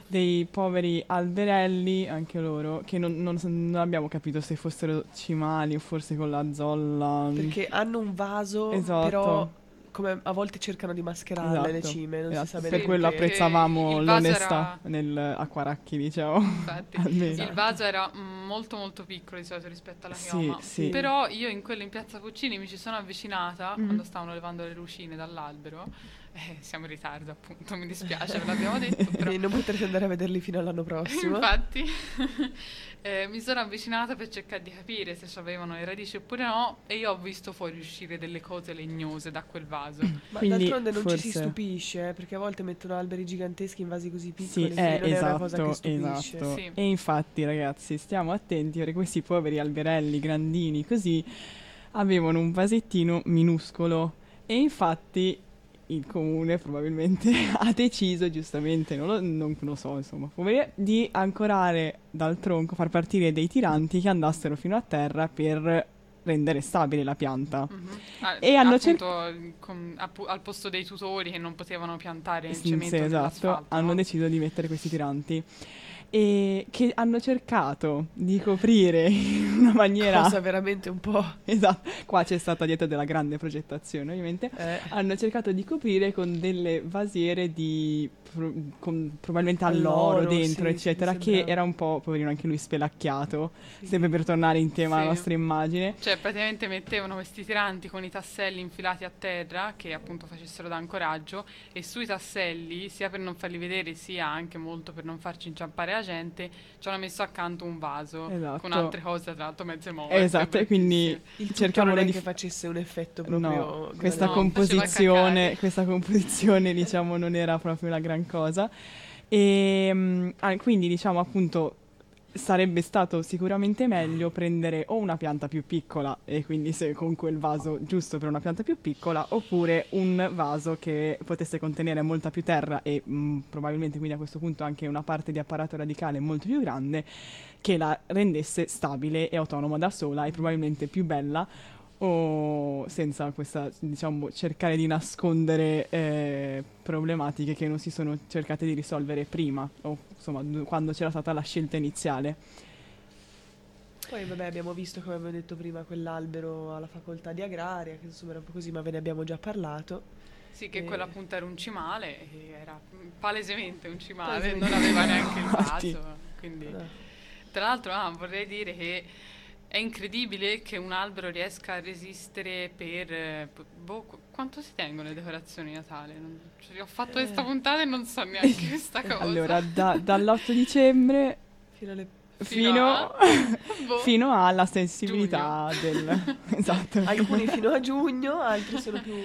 dei poveri alberelli, anche loro, che non, non- non abbiamo capito se fossero cimali o forse con la zolla. Perché hanno un vaso, Esatto. però come a volte cercano di mascherarle le Esatto, cime, non esatto, si sa bene Per Sì, quello apprezzavamo l'onestà era- nel acquaracchi, diciamo. Infatti, il vaso era mm, molto molto piccolo di solito rispetto alla Sì, chioma. sì. Però io in quello in piazza Puccini mi ci sono avvicinata Mhm. quando stavano levando le lucine dall'albero. Eh, siamo in ritardo, appunto, mi dispiace, ve l'abbiamo detto. Però E non potrete andare a vederli fino all'anno prossimo. Infatti, eh, mi sono avvicinata per cercare di capire se avevano le radici oppure no, e io ho visto fuori uscire delle cose legnose da quel vaso. Ma Quindi d'altronde non ci si forse- stupisce, eh, perché a volte mettono alberi giganteschi in vasi così Sì, piccoli, quindi eh, non è una cosa che esatto, stupisce. esatto. Sì. E infatti, ragazzi, stiamo attenti perché questi poveri alberelli grandini così avevano un vasettino minuscolo e infatti il comune probabilmente ha deciso, giustamente, non lo, non lo so, insomma, di ancorare dal tronco, far partire dei tiranti che andassero fino a terra per rendere stabile la pianta. Mhm. Ah, E hanno appu- al posto dei tutori che non potevano piantare il cemento sì, esatto, hanno no? deciso di mettere questi tiranti e che hanno cercato di coprire in una maniera Cosa veramente un po'... esatto, qua c'è stata dietro della grande progettazione ovviamente. Eh, hanno cercato di coprire con delle vasiere di con probabilmente Alloro, dentro sì, eccetera che era un po' poverino anche lui spelacchiato sì. sempre per tornare in tema alla nostra immagine. Cioè, praticamente mettevano questi tiranti con i tasselli infilati a terra che appunto facessero da ancoraggio e sui tasselli, sia per non farli vedere, sia anche molto per non farci inciampare la gente, ci hanno messo accanto un vaso Esatto. con altre cose, tra l'altro mezze morte. Esatto, e quindi cercavano di che facesse un effetto proprio No, questa No, composizione, questa composizione diciamo non era proprio la gran cosa. E mm, ah, quindi diciamo appunto sarebbe stato sicuramente meglio prendere o una pianta più piccola e quindi se con quel vaso giusto per una pianta più piccola oppure un vaso che potesse contenere molta più terra e mm, probabilmente quindi a questo punto anche una parte di apparato radicale molto più grande che la rendesse stabile e autonoma da sola e probabilmente più bella o senza questa, diciamo, cercare di nascondere eh, problematiche che non si sono cercate di risolvere prima o insomma d- quando c'era stata la scelta iniziale. Poi vabbè abbiamo visto come abbiamo detto prima quell'albero alla facoltà di agraria, che insomma era un po' così, ma ve ne abbiamo già parlato. Sì, che Eh. quello appunto era un cimale, e era palesemente un cimale, Palesemente. non aveva neanche il vaso. Quindi. No. Tra l'altro ah, vorrei dire che è incredibile che un albero riesca a resistere per... eh, boh, qu- quanto si tengono le decorazioni di Natale? Non- cioè, ho fatto questa puntata e non so neanche questa cosa. Allora, da- dall'8 dicembre Fino alle... Fino fino, a- boh. fino alla sensibilità del... esatto. Alcuni fino a giugno, altri sono più...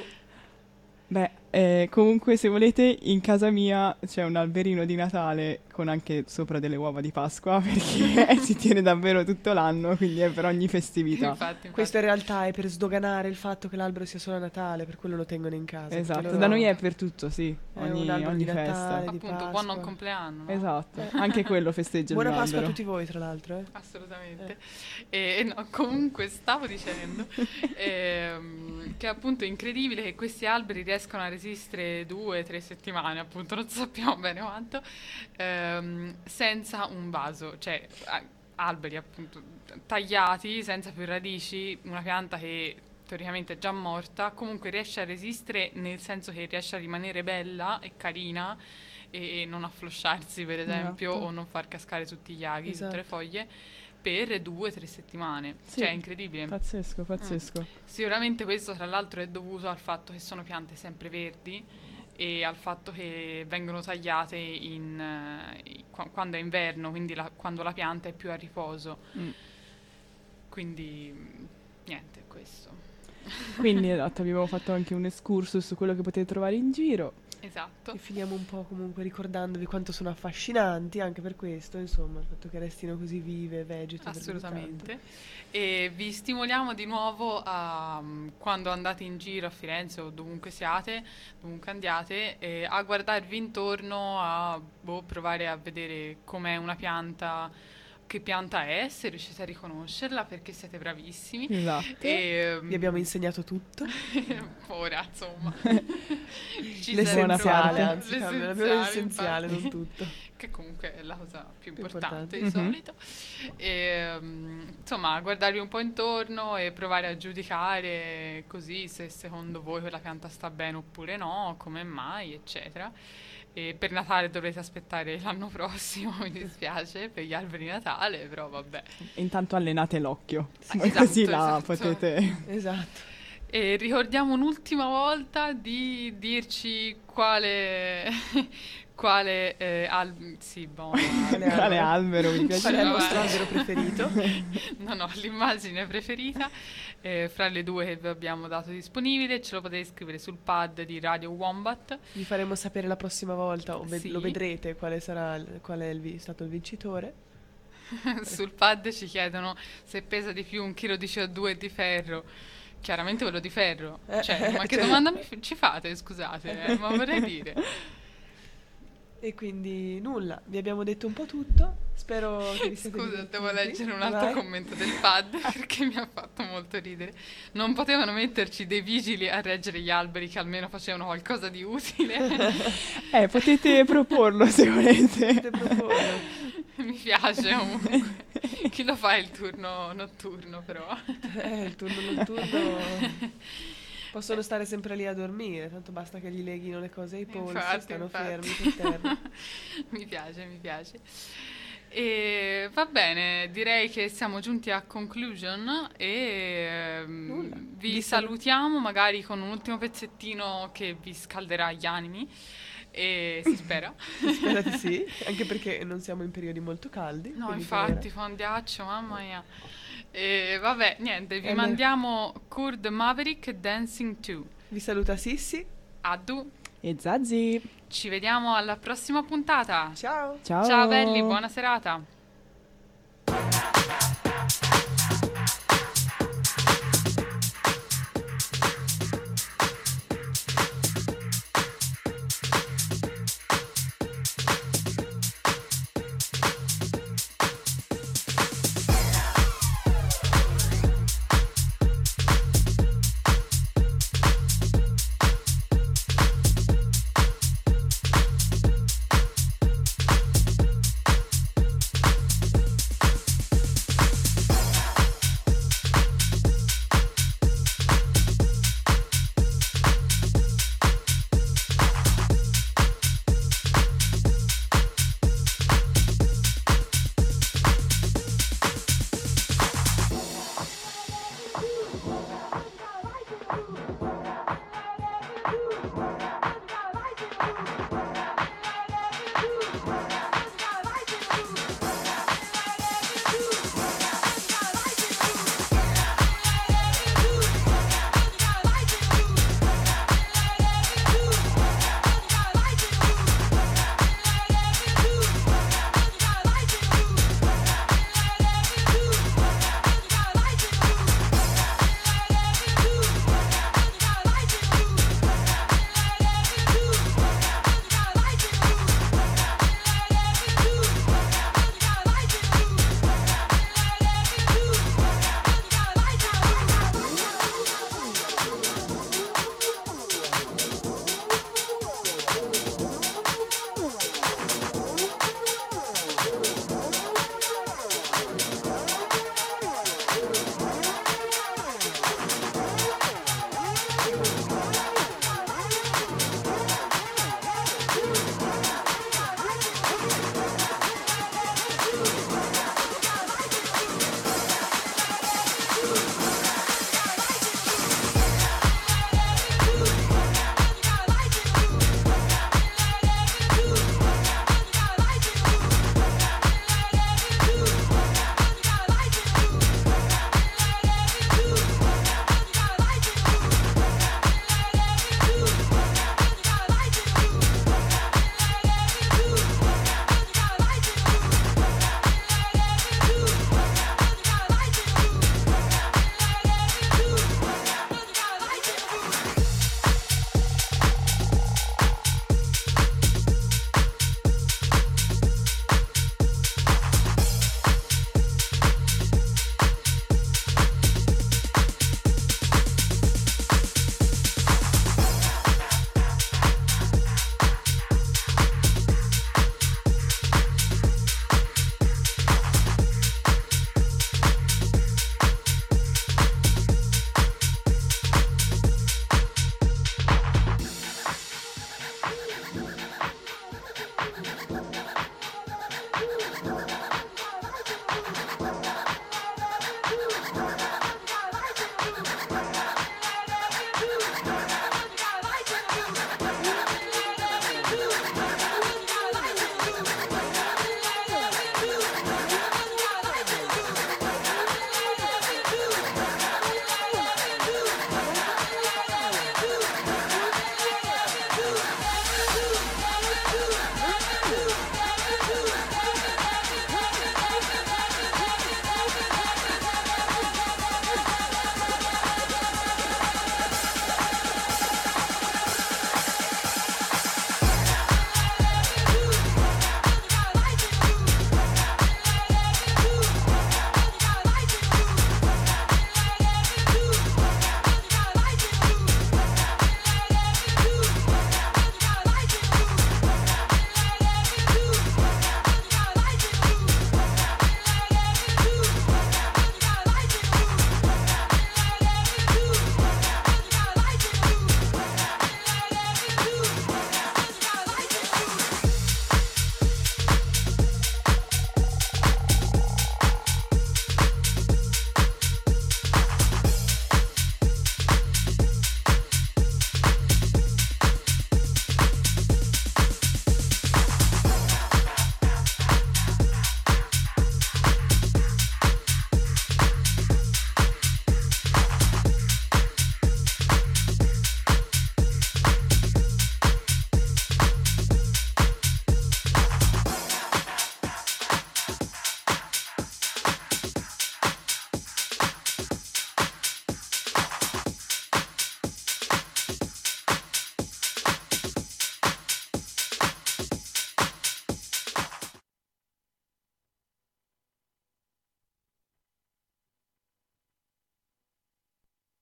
Beh, eh, comunque se volete in casa mia c'è un alberino di Natale con anche sopra delle uova di Pasqua perché si tiene davvero tutto l'anno, quindi è per ogni festività. Infatti, infatti. Questo in realtà è per sdoganare il fatto che l'albero sia solo a Natale, per quello lo tengono in casa. Esatto, loro- da noi è per tutto, sì, È ogni, ogni di festa. Natale, di appunto, buon Pasqua. non compleanno. no? Esatto, anche quello festeggia Buona Pasqua a tutti voi, tra l'altro. Eh. Assolutamente. E no, comunque stavo dicendo ehm, che appunto è incredibile che questi alberi riescano a resistere due, tre settimane, appunto, non sappiamo bene quanto, ehm, senza un vaso, cioè alberi appunto tagliati, senza più radici, una pianta che teoricamente è già morta, comunque riesce a resistere nel senso che riesce a rimanere bella e carina e non afflosciarsi per esempio Esatto. o non far cascare tutti gli aghi, tutte le Esatto. foglie per due o tre settimane. Sì. Cioè è incredibile. Pazzesco, pazzesco. Sicuramente questo tra l'altro è dovuto al fatto che sono piante sempre verdi e al fatto che vengono tagliate in, eh, qua- quando è inverno, quindi la- quando la pianta è più a riposo. Mm. Quindi mm, niente, questo. Quindi esatto, abbiamo fatto anche un excursus su quello che potete trovare in giro. Esatto. E finiamo un po' comunque ricordandovi quanto sono affascinanti, anche per questo, insomma, il fatto che restino così vive, vegeto. Assolutamente. E vi stimoliamo di nuovo a, mm, quando andate in giro a Firenze o dovunque siate, dovunque andiate, eh, a guardarvi intorno, a boh, provare a vedere com'è una pianta, che pianta è, se riuscite a riconoscerla perché siete bravissimi. Esatto. E, mm, Vi abbiamo insegnato tutto. ora, insomma. Ci L'essenziale, anzi, l'essenziale, non tutto. che comunque è la cosa più Più importante, importante. di Mhm. solito. E, mm, insomma, guardarvi un po' intorno e provare a giudicare così se secondo voi quella pianta sta bene oppure no, come mai, eccetera. E per Natale dovrete aspettare l'anno prossimo, mi dispiace, per gli alberi di Natale, però vabbè. Intanto allenate l'occhio, esatto, così la esatto. potete... Esatto. E ricordiamo un'ultima volta di dirci quale... quale eh, al- sì, buono. Quale Quale albero? mi piace? Qual è il vostro albero preferito? No, no, l'immagine preferita eh, fra le due che vi abbiamo dato disponibile, ce lo potete scrivere sul pad di Radio Wombat. Vi faremo sapere la prossima volta, o ve- Sì. lo vedrete quale sarà il- qual è il vi- stato il vincitore. sul pad ci chiedono se pesa di più un chilo di CO2 e di ferro. Chiaramente quello di ferro. Eh, Cioè, ma che cioè- domanda mi f- ci fate, scusate, eh, ma vorrei dire. E quindi nulla, vi abbiamo detto un po' tutto. Spero che vi siate Scusa, devo leggere un altro Vai. commento del pad perché mi ha fatto molto ridere. Non potevano metterci dei vigili a reggere gli alberi che almeno facevano qualcosa di utile. Eh, potete proporlo se volete. Potete proporlo. Mi piace comunque. Chi lo fa il turno notturno però? Eh, il turno notturno possono stare sempre lì a dormire, tanto basta che gli leghino le cose ai polsi, Infatti, stanno infatti. fermi per terra. mi piace, mi piace. E va bene, direi che siamo giunti a conclusion e ehm, Nulla. vi salu- salutiamo magari con un ultimo pezzettino che vi scalderà gli animi. E si spera. Spera di sì, anche perché non siamo in periodi molto caldi. No, infatti, per- fa un ghiaccio, mamma mia. E vabbè, niente, vi Eh, mandiamo Kurt Maverick Dancing 2. Vi saluta Sissi. Addu, E Zazzi. ci vediamo alla prossima puntata. Ciao. Ciao. Ciao belli, buona serata.